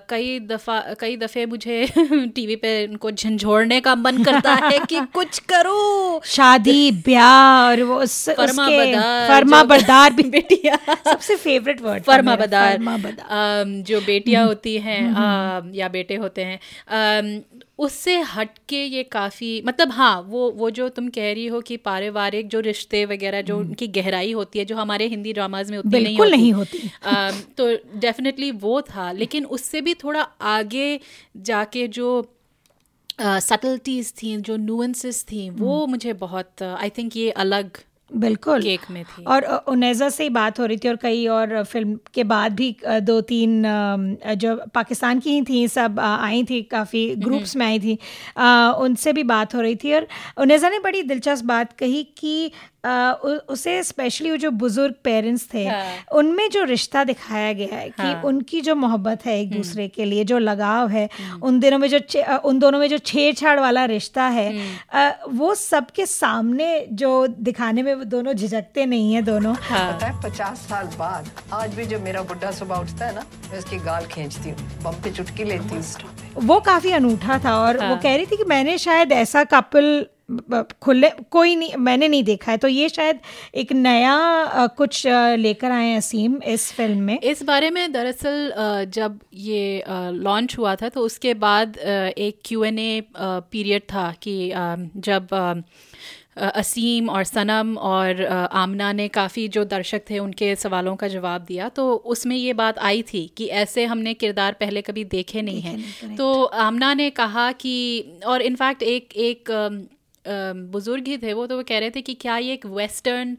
कई दफ़ा कई दफ़े मुझे टीवी पे उनको झंझोड़ने का मन करता है कि कुछ करो। शादी ब्याह और वो उसके फर्मा बरदार भी बेटियाँ। सबसे फेवरेट वर्ड फर्मा बदार। बदार। जो बेटियाँ होती हैं या बेटे होते हैं उससे हटके ये काफ़ी मतलब हाँ वो वो जो तुम कह रही हो कि पारिवारिक जो रिश्ते वगैरह जो उनकी गहराई होती है जो हमारे हिंदी ड्रामाज में उतनी नहीं होती नहीं होती। अम, तो डेफिनेटली वो था। लेकिन उससे भी थोड़ा आगे जाके जो सटल्टीज थी जो नुएंसेस थी वो मुझे बहुत आई थिंक ये अलग बिल्कुल। केक में थी। और उनेजा से ही बात हो रही थी और कई और फ़िल्म के बाद भी दो तीन जो पाकिस्तान की ही थी सब आई थी काफ़ी ग्रुप्स में आई थी। उनसे भी बात हो रही थी और उनेजा ने बड़ी दिलचस्प बात कही कि अ, उसे स्पेशली वो जो बुज़ुर्ग पेरेंट्स थे हाँ। उनमें जो रिश्ता दिखाया गया है कि हाँ। उनकी जो मोहब्बत है एक दूसरे के लिए जो लगाव है उन दिनों में जो उन दोनों में जो छेड़छाड़ वाला रिश्ता है अ, वो सबके सामने जो दिखाने में वो दोनों झिझकते नहीं है दोनों पता है पचास साल बाद आज भी जब मेरा बुढ़ा सुबह उठता है ना मैं उसकी गाल खींचती हूँ बम पे चुटकी लेती हूँ वो काफ़ी अनूठा था और हाँ. वो। कह रही थी कि मैंने शायद ऐसा कपल खुले कोई नहीं मैंने नहीं देखा है। तो ये शायद एक नया कुछ लेकर आए हैं असीम इस फ़िल्म में। इस बारे में दरअसल जब ये लॉन्च हुआ था तो उसके बाद एक क्यू एन ए पीरियड था कि जब असीम और सनम और आमना ने काफ़ी जो दर्शक थे उनके सवालों का जवाब दिया। तो उसमें ये बात आई थी कि ऐसे हमने किरदार पहले कभी देखे नहीं हैं। तो आमना ने कहा कि और इनफैक्ट एक एक बुज़ुर्ग ही थे वो तो वो कह रहे थे कि क्या ये एक वेस्टर्न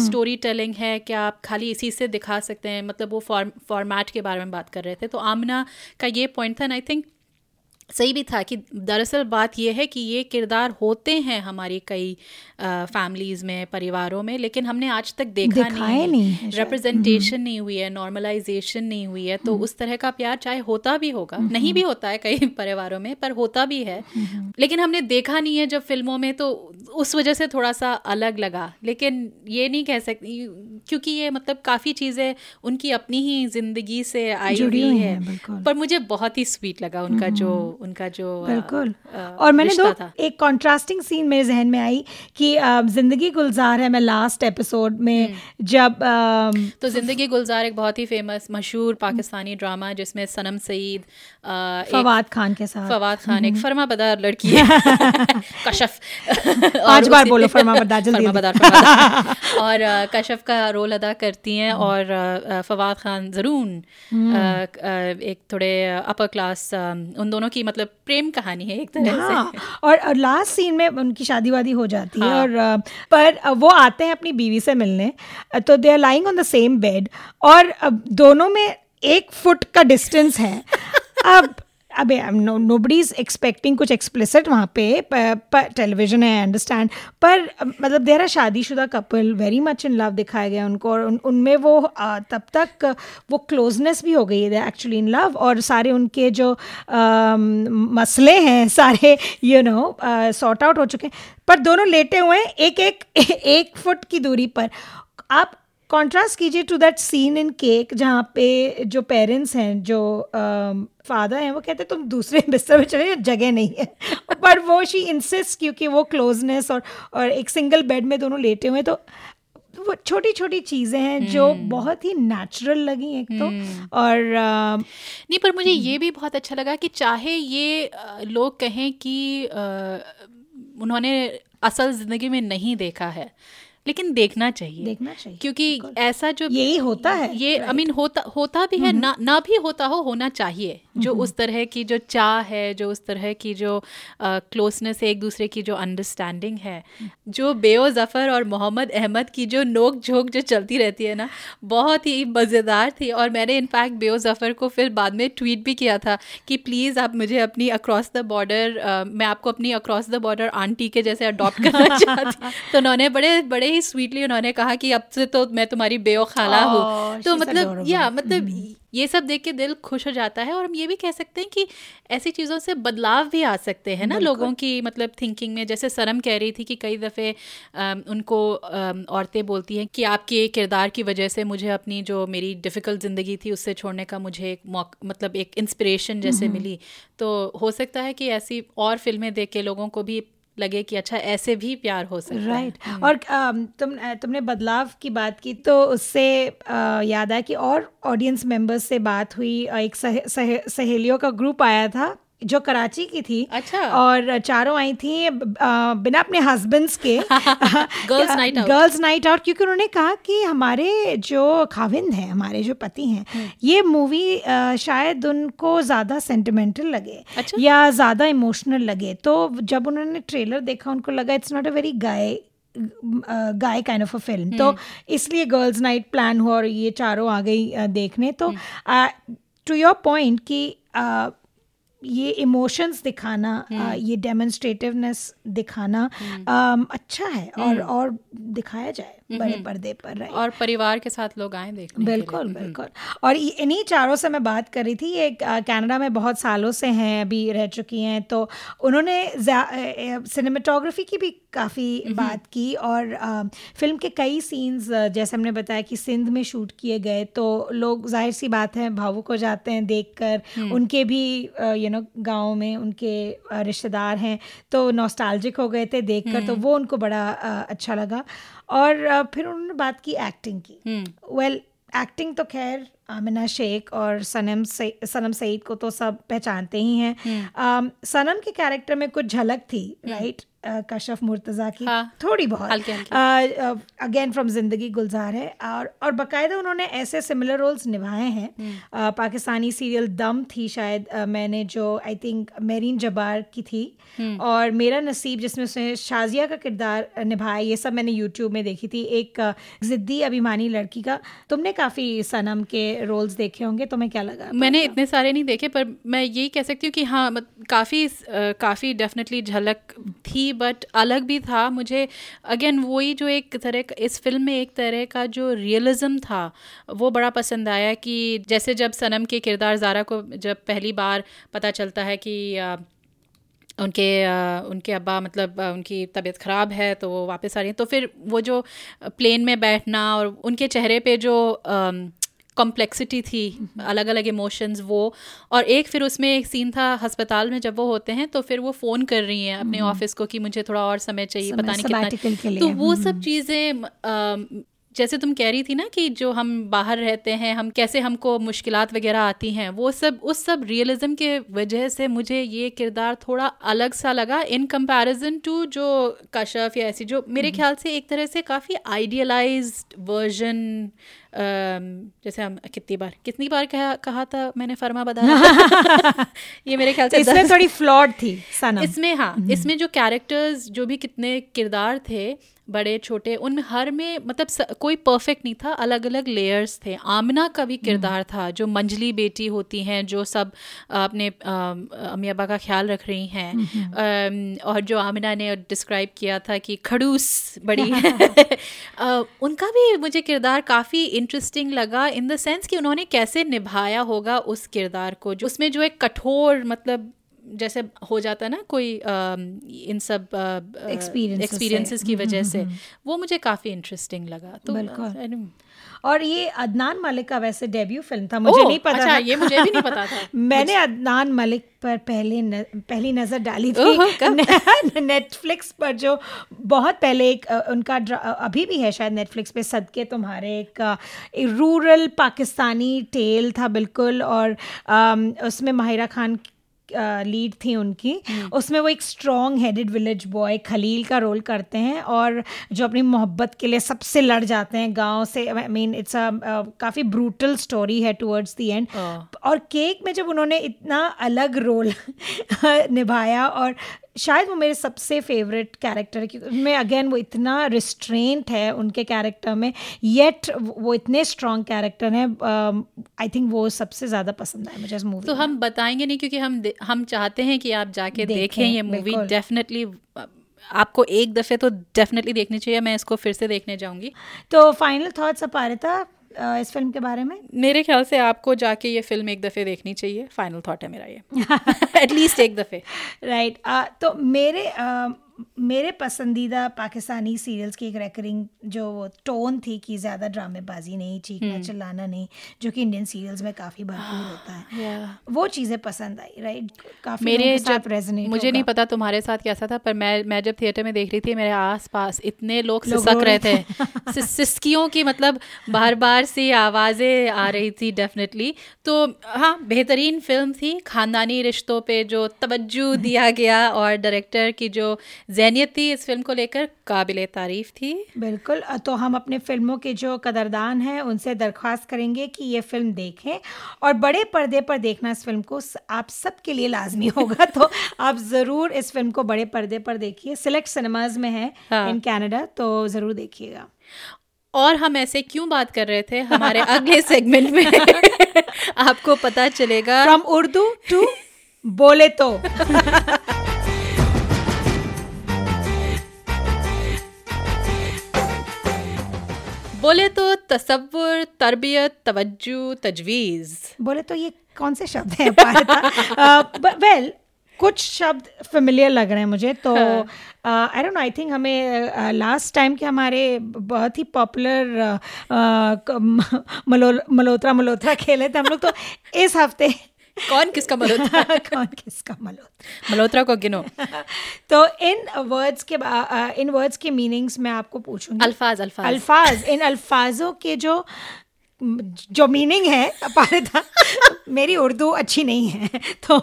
स्टोरी टेलिंग है? क्या आप खाली इसी से दिखा सकते हैं? मतलब वो फॉर्म फॉर्मेट के बारे में बात कर रहे थे। तो आमना का ये पॉइंट था आई थिंक सही भी था कि दरअसल बात यह है कि ये किरदार होते हैं हमारी कई फैमिलीज़ में परिवारों में लेकिन हमने आज तक देखा नहीं है। रिप्रेजेंटेशन नहीं हुई है नॉर्मलाइजेशन नहीं हुई है तो उस तरह का प्यार चाहे होता भी होगा नहीं भी होता है कई परिवारों में पर होता भी है। लेकिन हमने देखा नहीं है जब फ़िल्मों में तो उस वजह से थोड़ा सा अलग लगा। लेकिन ये नहीं कह सकती क्योंकि ये मतलब काफ़ी चीज़ें उनकी अपनी ही ज़िंदगी से आई हुई है। पर मुझे बहुत ही स्वीट लगा उनका जो उनका जो बिल्कुल बिल्कुल। आ, और मैंने दो था। एक कॉन्ट्रास्टिंग सीन मेरे जहन में आई कि ज़िंदगी गुलजार है मैं लास्ट एपिसोड में जब अम, तो ज़िंदगी गुलजार एक बहुत ही फ़ेमस मशहूर पाकिस्तानी ड्रामा जिसमें सनम सईद फवाद खान के साथ। फवाद खान एक फर्माबदार लड़की है। कशफ पाँच बार बोलो फर्माबदार, जल्दी फर्माबदार फर्माबदार। और अ, कशफ का रोल अदा करती हैं हम्म। और अ, फवाद खान जरून। एक थोड़े अपर क्लास उन दोनों की मतलब प्रेम कहानी है एक तरह हाँ से और लास्ट सीन में उनकी शादी वादी हो जाती है हाँ। और पर वो आते हैं अपनी बीवी से मिलने तो they are lying on the same bed और दोनों में एक फुट का डिस्टेंस है। अब अबे नो बडी इज़ एक्सपेक्टिंग कुछ एक्सप्लिसिट वहाँ पे पर टेलीविज़न है अंडरस्टैंड पर मतलब देर आर शादीशुदा couple very much in love दिखाया गया उनको और उन, उनमें वो अ, तब तक वो क्लोजनेस भी हो गई है एक्चुअली इन लव और सारे उनके जो अम, मसले हैं सारे यू नो सॉर्ट आउट हो चुके हैं। पर दोनों लेटे हुए हैं एक एक एक फुट की दूरी पर। आप कॉन्ट्रास्ट कीजिए to that scene in Cake जहाँ पे जो पेरेंट्स हैं जो फादर हैं वो कहते हैं तुम दूसरे बिस्तर में चले जगह नहीं है। पर वो शी इंसिस्ट क्योंकि वो क्लोजनेस और और एक सिंगल बेड में दोनों लेटे हुए तो वो छोटी छोटी चीज़ें हैं जो बहुत ही नेचुरल लगी एक तो। और अ, नहीं पर मुझे ये भी बहुत अच्छा लगा कि चाहे ये लोग कहें कि अ, उन्होंने असल ज़िंदगी में नहीं देखा है लेकिन देखना चाहिए। देखना चाहिए क्योंकि ऐसा जो यही होता है। ये आई मीन होता होता भी है ना ना भी होता हो होना चाहिए। जो उस तरह की जो चाह है जो उस तरह की जो क्लोजनेस है एक दूसरे की जो अंडरस्टैंडिंग है जो बेओ जफ़र और मोहम्मद अहमद की जो नोक झोंक जो चलती रहती है ना बहुत ही मज़ेदार थी। और मैंने इनफैक्ट बेओ जफ़र को फिर बाद में ट्वीट भी किया था कि प्लीज़ आप मुझे अपनी अक्रॉस द बॉर्डर मैं आपको अपनी अक्रॉस द बॉर्डर आंटी के जैसे अडॉप्ट करना चाहती तो उन्होंने बड़े बड़े ही स्वीटली उन्होंने कहा कि अब से तो मैं तुम्हारी बेओ खाला हूँ। तो मतलब या मतलब ये सब देख के दिल खुश हो जाता है और हम ये भी कह सकते हैं कि ऐसी चीज़ों से बदलाव भी आ सकते हैं ना लोगों की मतलब थिंकिंग में। जैसे सरम कह रही थी कि कई दफ़े उनको औरतें बोलती हैं कि आपके किरदार की वजह से मुझे अपनी जो मेरी डिफ़िकल्ट ज़िंदगी थी उससे छोड़ने का मुझे एक मौक मतलब एक इंस्पिरेशन जैसे मिली। तो हो सकता है कि ऐसी और फ़िल्में देख के लोगों को भी लगे कि अच्छा ऐसे भी प्यार हो सकता राइट right. और अम, तुम तुमने बदलाव की बात की तो उससे याद आया कि और ऑडियंस मेंबर्स से बात हुई एक सह, सह, सहेलियों का ग्रुप आया था जो कराची की थी अच्छा। और चारों आई थी बिना अपने हस्बैंड्स के Girls night out. Girls night out क्योंकि उन्होंने कहा कि हमारे जो खाविंद हैं हमारे जो पति हैं हम्म। ये मूवी शायद उनको ज़्यादा सेंटिमेंटल लगे अच्छा। या ज़्यादा इमोशनल लगे तो जब उन्होंने ट्रेलर देखा उनको लगा it's not a very guy guy kind of a film तो इसलिए गर्ल्स नाइट प्लान हुआ और ये चारों आ गई देखने तो टू योर पॉइंट कि ये इमोशंस दिखाना आ, ये डेमोन्स्ट्रेटिवनेस दिखाना आ, अच्छा है और और दिखाया जाए। बड़े पर्दे पर रहे और परिवार के साथ लोग आए देखने बिल्कुल बिल्कुल। और इन्हीं चारों से मैं बात कर रही थी ये कनाडा में बहुत सालों से हैं अभी रह चुकी हैं तो उन्होंने सिनेमाटोग्राफी की भी काफ़ी बात की और फ़िल्म के कई सीन्स जैसे हमने बताया कि सिंध में शूट किए गए तो लोग ज़ाहिर सी बात है भावुक हो जाते हैं देखकर। उनके भी यू नो गाँव में उनके रिश्तेदार हैं तो नॉस्टैल्जिक हो गए थे देखकर तो वो उनको बड़ा अच्छा लगा। और फिर उन्होंने बात की एक्टिंग की। वेल एक्टिंग तो खैर आमिना शेख और सनम से सनम सईद को तो सब पहचानते ही हैं। सनम के कैरेक्टर में कुछ झलक थी राइट कशफ मुर्तज़ा की हाँ, थोड़ी बहुत। अगेन फ्रॉम ज़िंदगी गुलजार है। और और बाकायदा उन्होंने ऐसे सिमिलर रोल्स निभाए हैं। अ, पाकिस्तानी सीरियल दम थी शायद मैंने जो आई थिंक मेरीन जबार की थी। और मेरा नसीब जिसमें उसने शाजिया का किरदार निभाया ये सब मैंने यूट्यूब में देखी थी। एक ज़िद्दी अभिमानी लड़की का। तुमने काफ़ी सनम के रोल्स देखे होंगे तुम्हें क्या लगा? मैंने इतने सारे नहीं देखे पर मैं यही कह सकती हूँ कि हाँ काफ़ी काफ़ी डेफिनेटली झलक थी बट अलग भी था। मुझे अगेन वही जो एक तरह इस फ़िल्म में एक तरह का जो रियलिज्म था वो बड़ा पसंद आया कि जैसे जब सनम के किरदार ज़ारा को जब पहली बार पता चलता है कि अ, उनके अ, उनके अब्बा मतलब उनकी तबीयत ख़राब है तो वो वापस आ रही हैं। तो फिर वो जो प्लेन में बैठना और उनके चेहरे पे जो कॉम्प्लेक्सिटी थी अलग अलग इमोशंस वो। और एक फिर उसमें एक सीन था अस्पताल में जब वो होते हैं तो फिर वो फ़ोन कर रही हैं अपने ऑफ़िस को कि मुझे थोड़ा और समय चाहिए समय, पता नहीं कितना। तो वो सब चीज़ें जैसे तुम कह रही थी ना कि जो हम बाहर रहते हैं हम कैसे हमको मुश्किल वगैरह आती हैं वो सब उस सब रियलिज्म के वजह से मुझे ये किरदार थोड़ा अलग सा लगा इन कंपैरिजन टू जो कशफ या ऐसी जो मेरे ख्याल से एक तरह से काफ़ी आइडियलाइज्ड वर्जन जैसे हम कितनी बार कितनी बार कहा कहा था मैंने फर्मा बदला ये मेरे ख्याल से इसमें थोड़ी फ्लॉड थी सनम। इसमें हाँ इसमें जो कैरेक्टर्स जो भी कितने किरदार थे बड़े छोटे उनमें हर में मतलब स, कोई परफेक्ट नहीं था अलग अलग लेयर्स थे। आमना का भी किरदार था जो मंजली बेटी होती हैं जो सब अपने अम, अम्मी अब्बा का ख्याल रख रही हैं। और जो आमना ने डिस्क्राइब किया था कि खड़ूस बड़ी है उनका भी मुझे किरदार काफ़ी इंटरेस्टिंग लगा इन द सेंस कि उन्होंने कैसे निभाया होगा उस किरदार को जो उसमें जो एक कठोर मतलब जैसे हो जाता ना कोई अम, इन सब। एक्सपीरियंसेस की वजह से। वो मुझे काफ़ी इंटरेस्टिंग लगा तो बिल्कुल। और ये अदनान मलिक का वैसे डेब्यू फ़िल्म था मुझे ओह, नहीं पता अच्छा, था। ये मुझे भी नहीं पता था। मैंने अदनान मलिक पर पहले न, पहली नज़र डाली थी। नेटफ्लिक्स पर जो बहुत पहले एक उनका अभी भी है शायद नेटफ्लिक्स पे सदके तुम्हारे एक, एक रूरल पाकिस्तानी टेल था बिल्कुल। और उसमें माहिरा खान लीड थी उनकी। उसमें वो एक strong headed village boy Khalil का रोल करते हैं और जो अपनी मोहब्बत के लिए सबसे लड़ जाते हैं गाँव से। आई मीन इट्स अ काफ़ी ब्रूटल स्टोरी है टुवर्ड्स दी एंड और केक में जब उन्होंने इतना अलग रोल निभाया और शायद वो मेरे सबसे फेवरेट कैरेक्टर है क्योंकि उनमें अगेन वो इतना रिस्ट्रेंट है उनके कैरेक्टर में येट वो इतने स्ट्रॉन्ग कैरेक्टर हैं आई थिंक वो सबसे ज़्यादा पसंद आए मुझे इस मूवी तो हम बताएँगे नहीं क्योंकि हम हम चाहते हैं कि आप जाके देखें, देखें ये मूवी डेफिनेटली आपको एक दफ़े तो डेफिनेटली देखनी चाहिए मैं इसको फिर से देखने जाऊँगी। तो फाइनल थॉट्स अपारिता इस फ़िल्म के बारे में? मेरे ख्याल से आपको जाके ये फ़िल्म एक दफ़े देखनी चाहिए। फाइनल थॉट है मेरा ये। एटलीस्ट एक दफ़े। Right right. uh, तो मेरे अ, मेरे पसंदीदा पाकिस्तानी सीरियल्स की एक रेकरिंग जो टोन थी कि ज़्यादा ड्रामेबाजी नहीं चीखना चिल्लाना नहीं जो कि इंडियन सीरियल्स में काफ़ी भरपूर होता है। वो चीज़ें पसंद आई राइट काफ़ी मेरे साथ जब रेजोनेट मुझे नहीं पता तुम्हारे साथ कैसा था पर मैं मैं जब थिएटर में देख रही थी मेरे आसपास इतने लोग सिसक रहे थे। सिस- सिसकियों की मतलब बार बार सी आवाज़ें आ रही थी डेफिनेटली तो हाँ बेहतरीन फ़िल्म थी। ख़ानदानी रिश्तों पर जो तवज्जो दिया गया और डायरेक्टर की जो जहनीत थी इस फ़िल्म को लेकर काबिल तारीफ़ थी। बिल्कुल तो हम अपने फ़िल्मों के जो कदरदान हैं उनसे दरख्वास्त करेंगे कि ये फ़िल्म देखें और बड़े पर्दे पर देखना इस फ़िल्म को आप सबके लिए लाजमी होगा तो आप ज़रूर इस फ़िल्म को बड़े पर्दे पर देखिए। सिलेक्ट सिनेमाज में है हाँ। इन कैनेडा तो ज़रूर देखिएगा। और हम ऐसे क्यों बात कर रहे थे हमारे अगले सेगमेंट में? आपको पता चलेगा। फ्रॉम उर्दू टू बोले तो बोले तो तसव्वुर तरबियत तवज्जो तजवीज़। बोले तो ये कौन से शब्द हैं? वेल कुछ शब्द फेमिलियर लग रहे हैं मुझे तो I don't know I think हमें लास्ट uh, टाइम के हमारे बहुत ही पॉपुलर मल्होत्रा मल्होत्रा खेले थे हम लोग तो इस हफ़्ते कौन किसका मल्होत्रा कौन किसका मल्होत्रा मल्होत्रा को गिनो तो इन वर्ड्स के इन वर्ड्स के मीनिंग्स मैं आपको पूछूँगी। अल्फाज अल्फाज अल्फाज इन अल्फाजों के जो जो मीनिंग है अपारिता मेरी उर्दू अच्छी नहीं है तो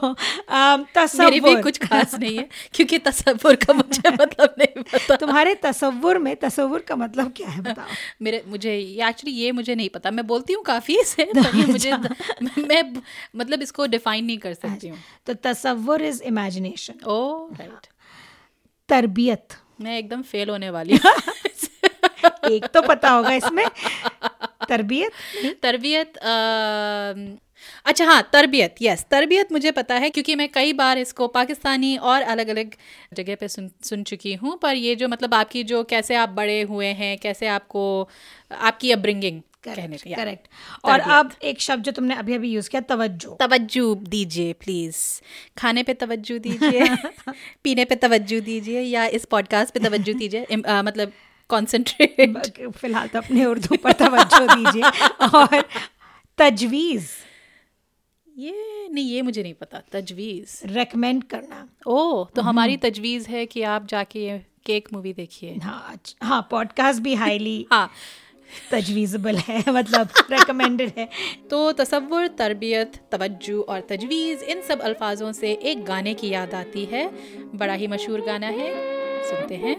तस्वुर मेरी भी कुछ खास नहीं है क्योंकि तस्वुर का मुझे मतलब नहीं पता। तुम्हारे तस्वुर में तस्वुर का मतलब क्या है बताओ। मेरे मुझे एक्चुअली ये मुझे नहीं पता। मैं बोलती हूँ काफ़ी से तो मुझे मैं मतलब इसको डिफाइन नहीं कर सकती हूँ। तो तस्वुर इज़ इमेजिनेशन ओ राइट तरबियत। मैं एकदम फेल होने वाली हूँ। एक तो पता होगा इसमें। तरबियत? तरबियत अच्छा हाँ तरबियत यस तरबियत मुझे पता है क्योंकि मैं कई बार इसको पाकिस्तानी और अलग अलग जगह पे सुन सुन चुकी हूँ पर ये जो मतलब आपकी जो कैसे आप बड़े हुए हैं कैसे आपको आपकी अपब्रिंगिंग करेक्ट और अब एक शब्द जो तुमने अभी अभी यूज़ किया तवज्जो। तवज्जो दीजिए प्लीज़ खाने पे तवज्जो दीजिए पीने पे तवज्जो दीजिए या इस पॉडकास्ट पे तवज्जो दीजिए मतलब कंसंट्रेट फ़िलहाल तो अपने उर्दू पर तवज्जो दीजिए और तजवीज़। ये नहीं ये मुझे नहीं पता। तजवीज़। रेकमेंड करना। ओ तो हमारी तजवीज़ है कि आप जाके केक मूवी देखिए। हाँ हाँ पॉडकास्ट भी हाईली हाँ। तजवीज़बल है मतलब रेकमेंडेड है। तो तसव्वुर तरबियत तवज्जो और तजवीज़ इन सब अल्फाजों से एक गाने की याद आती है। बड़ा ही मशहूर गाना है। सुनते हैं।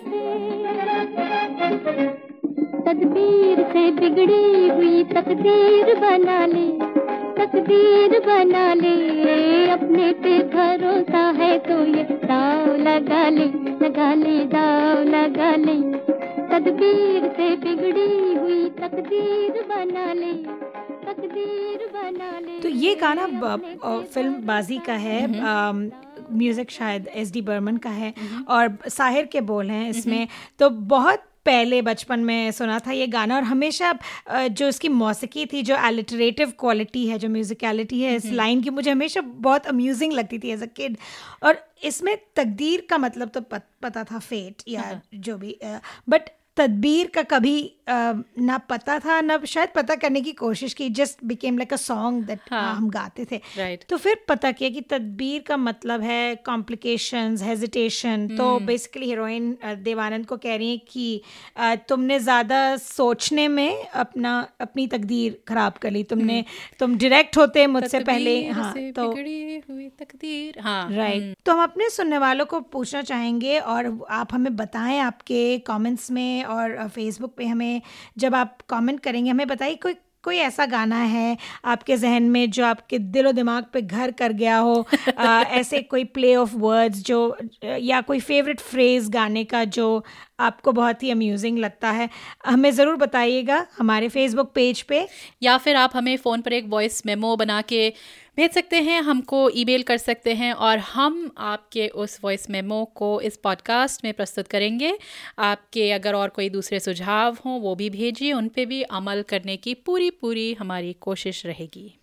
तदबीर से बिगड़ी हुई तकदीर बना ले तकदीर बना ले। अपने पे भरोसा है तो ये दाव लगा ले लगा ले दाव लगा ले। तदबीर से बिगड़ी हुई तकदीर बना ले तकदीर बना ले। तो ये गाना फ़िल्म बाजी का है म्यूज़िक शायद एस डी बर्मन का है और साहिर के बोल हैं इसमें। तो बहुत पहले बचपन में सुना था ये गाना और हमेशा जो इसकी मौसीकी थी जो एलिटरेटिव क्वालिटी है जो म्यूज़िकलिटी है इस लाइन की मुझे हमेशा बहुत अम्यूजिंग लगती थी एज अ किड और इसमें तकदीर का मतलब तो पत, पता था फेट या हाँ। जो भी बट तदबीर का कभी ना पता था ना शायद पता करने की कोशिश की just became like a song that हम गाते थे right. तो फिर पता किया कि तदबीर का मतलब है कॉम्प्लिकेशंस हेजिटेशन hmm. तो बेसिकली हीरोइन देवानंद को कह रही है कि तुमने ज़्यादा सोचने में अपना अपनी तकदीर खराब कर ली तुमने hmm. तुम डायरेक्ट होते मुझसे पहले हाँ तो तकदीर हाँ राइट right. तो हम अपने सुनने वालों को पूछना चाहेंगे और आप हमें बताएँ आपके कमेंट्स में और फेसबुक पे हमें जब आप कमेंट करेंगे हमें बताइए कोई कोई ऐसा गाना है आपके जहन में जो आपके दिलो दिमाग पे घर कर गया हो? आ, ऐसे कोई प्ले ऑफ़ वर्ड्स जो या कोई फेवरेट फ्रेज गाने का जो आपको बहुत ही अम्यूजिंग लगता है हमें ज़रूर बताइएगा हमारे फेसबुक पेज पे। या फिर आप हमें फ़ोन पर एक वॉइस मेमो बना के भेज सकते हैं, हमको ईमेल कर सकते हैं और हम आपके उस वॉइस मेमो को इस पॉडकास्ट में प्रस्तुत करेंगे। आपके अगर और कोई दूसरे सुझाव हों, वो भी भेजिए, उन पर भी अमल करने की पूरी पूरी हमारी कोशिश रहेगी।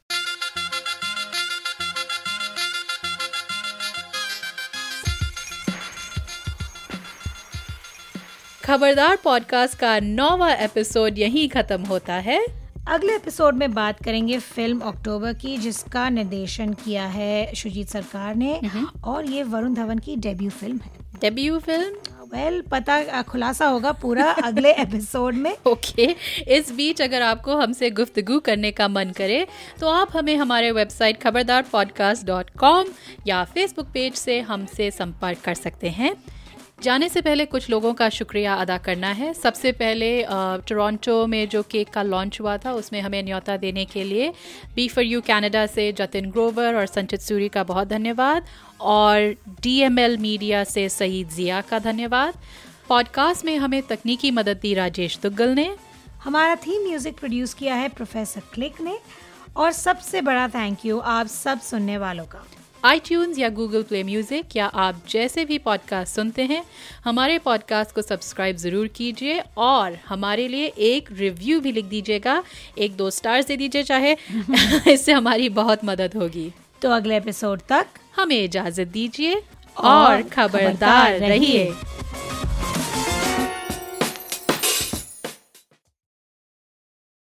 खबरदार पॉडकास्ट का नौवा एपिसोड यहीं ख़त्म होता है। अगले एपिसोड में बात करेंगे फ़िल्म अक्टूबर की जिसका निर्देशन किया है शुजीत सरकार ने। और ये वरुण धवन की डेब्यू फ़िल्म है। डेब्यू फ़िल्म वेल well, पता खुलासा होगा पूरा अगले एपिसोड में। Okay okay. इस बीच अगर आपको हमसे गुफ्तगु करने का मन करे तो आप हमें हमारे website Khabardar podcast dot com या फेसबुक पेज से हमसे संपर्क कर सकते हैं। जाने से पहले कुछ लोगों का शुक्रिया अदा करना है। सबसे पहले टोरंटो में जो केक का लॉन्च हुआ था, उसमें हमें न्योता देने के लिए बी फॉर यू कैनेडा से जतिन ग्रोवर और संचित सूरी का बहुत धन्यवाद और डीएमएल मीडिया से सईद ज़िया का धन्यवाद। पॉडकास्ट में हमें तकनीकी मदद दी राजेश दुग्गल ने। हमारा थीम म्यूज़िक प्रोड्यूस किया है प्रोफेसर क्लिक ने और सबसे बड़ा थैंक यू आप सब सुनने वालों का। आई या गूगल प्ले म्यूज़िक या आप जैसे भी पॉडकास्ट सुनते हैं हमारे पॉडकास्ट को सब्सक्राइब ज़रूर कीजिए और हमारे लिए एक रिव्यू भी लिख दीजिएगा। एक दो स्टार्स दे दीजिए चाहे इससे हमारी बहुत मदद होगी। तो अगले एपिसोड तक हमें इजाज़त दीजिए और खबरदार रहिए।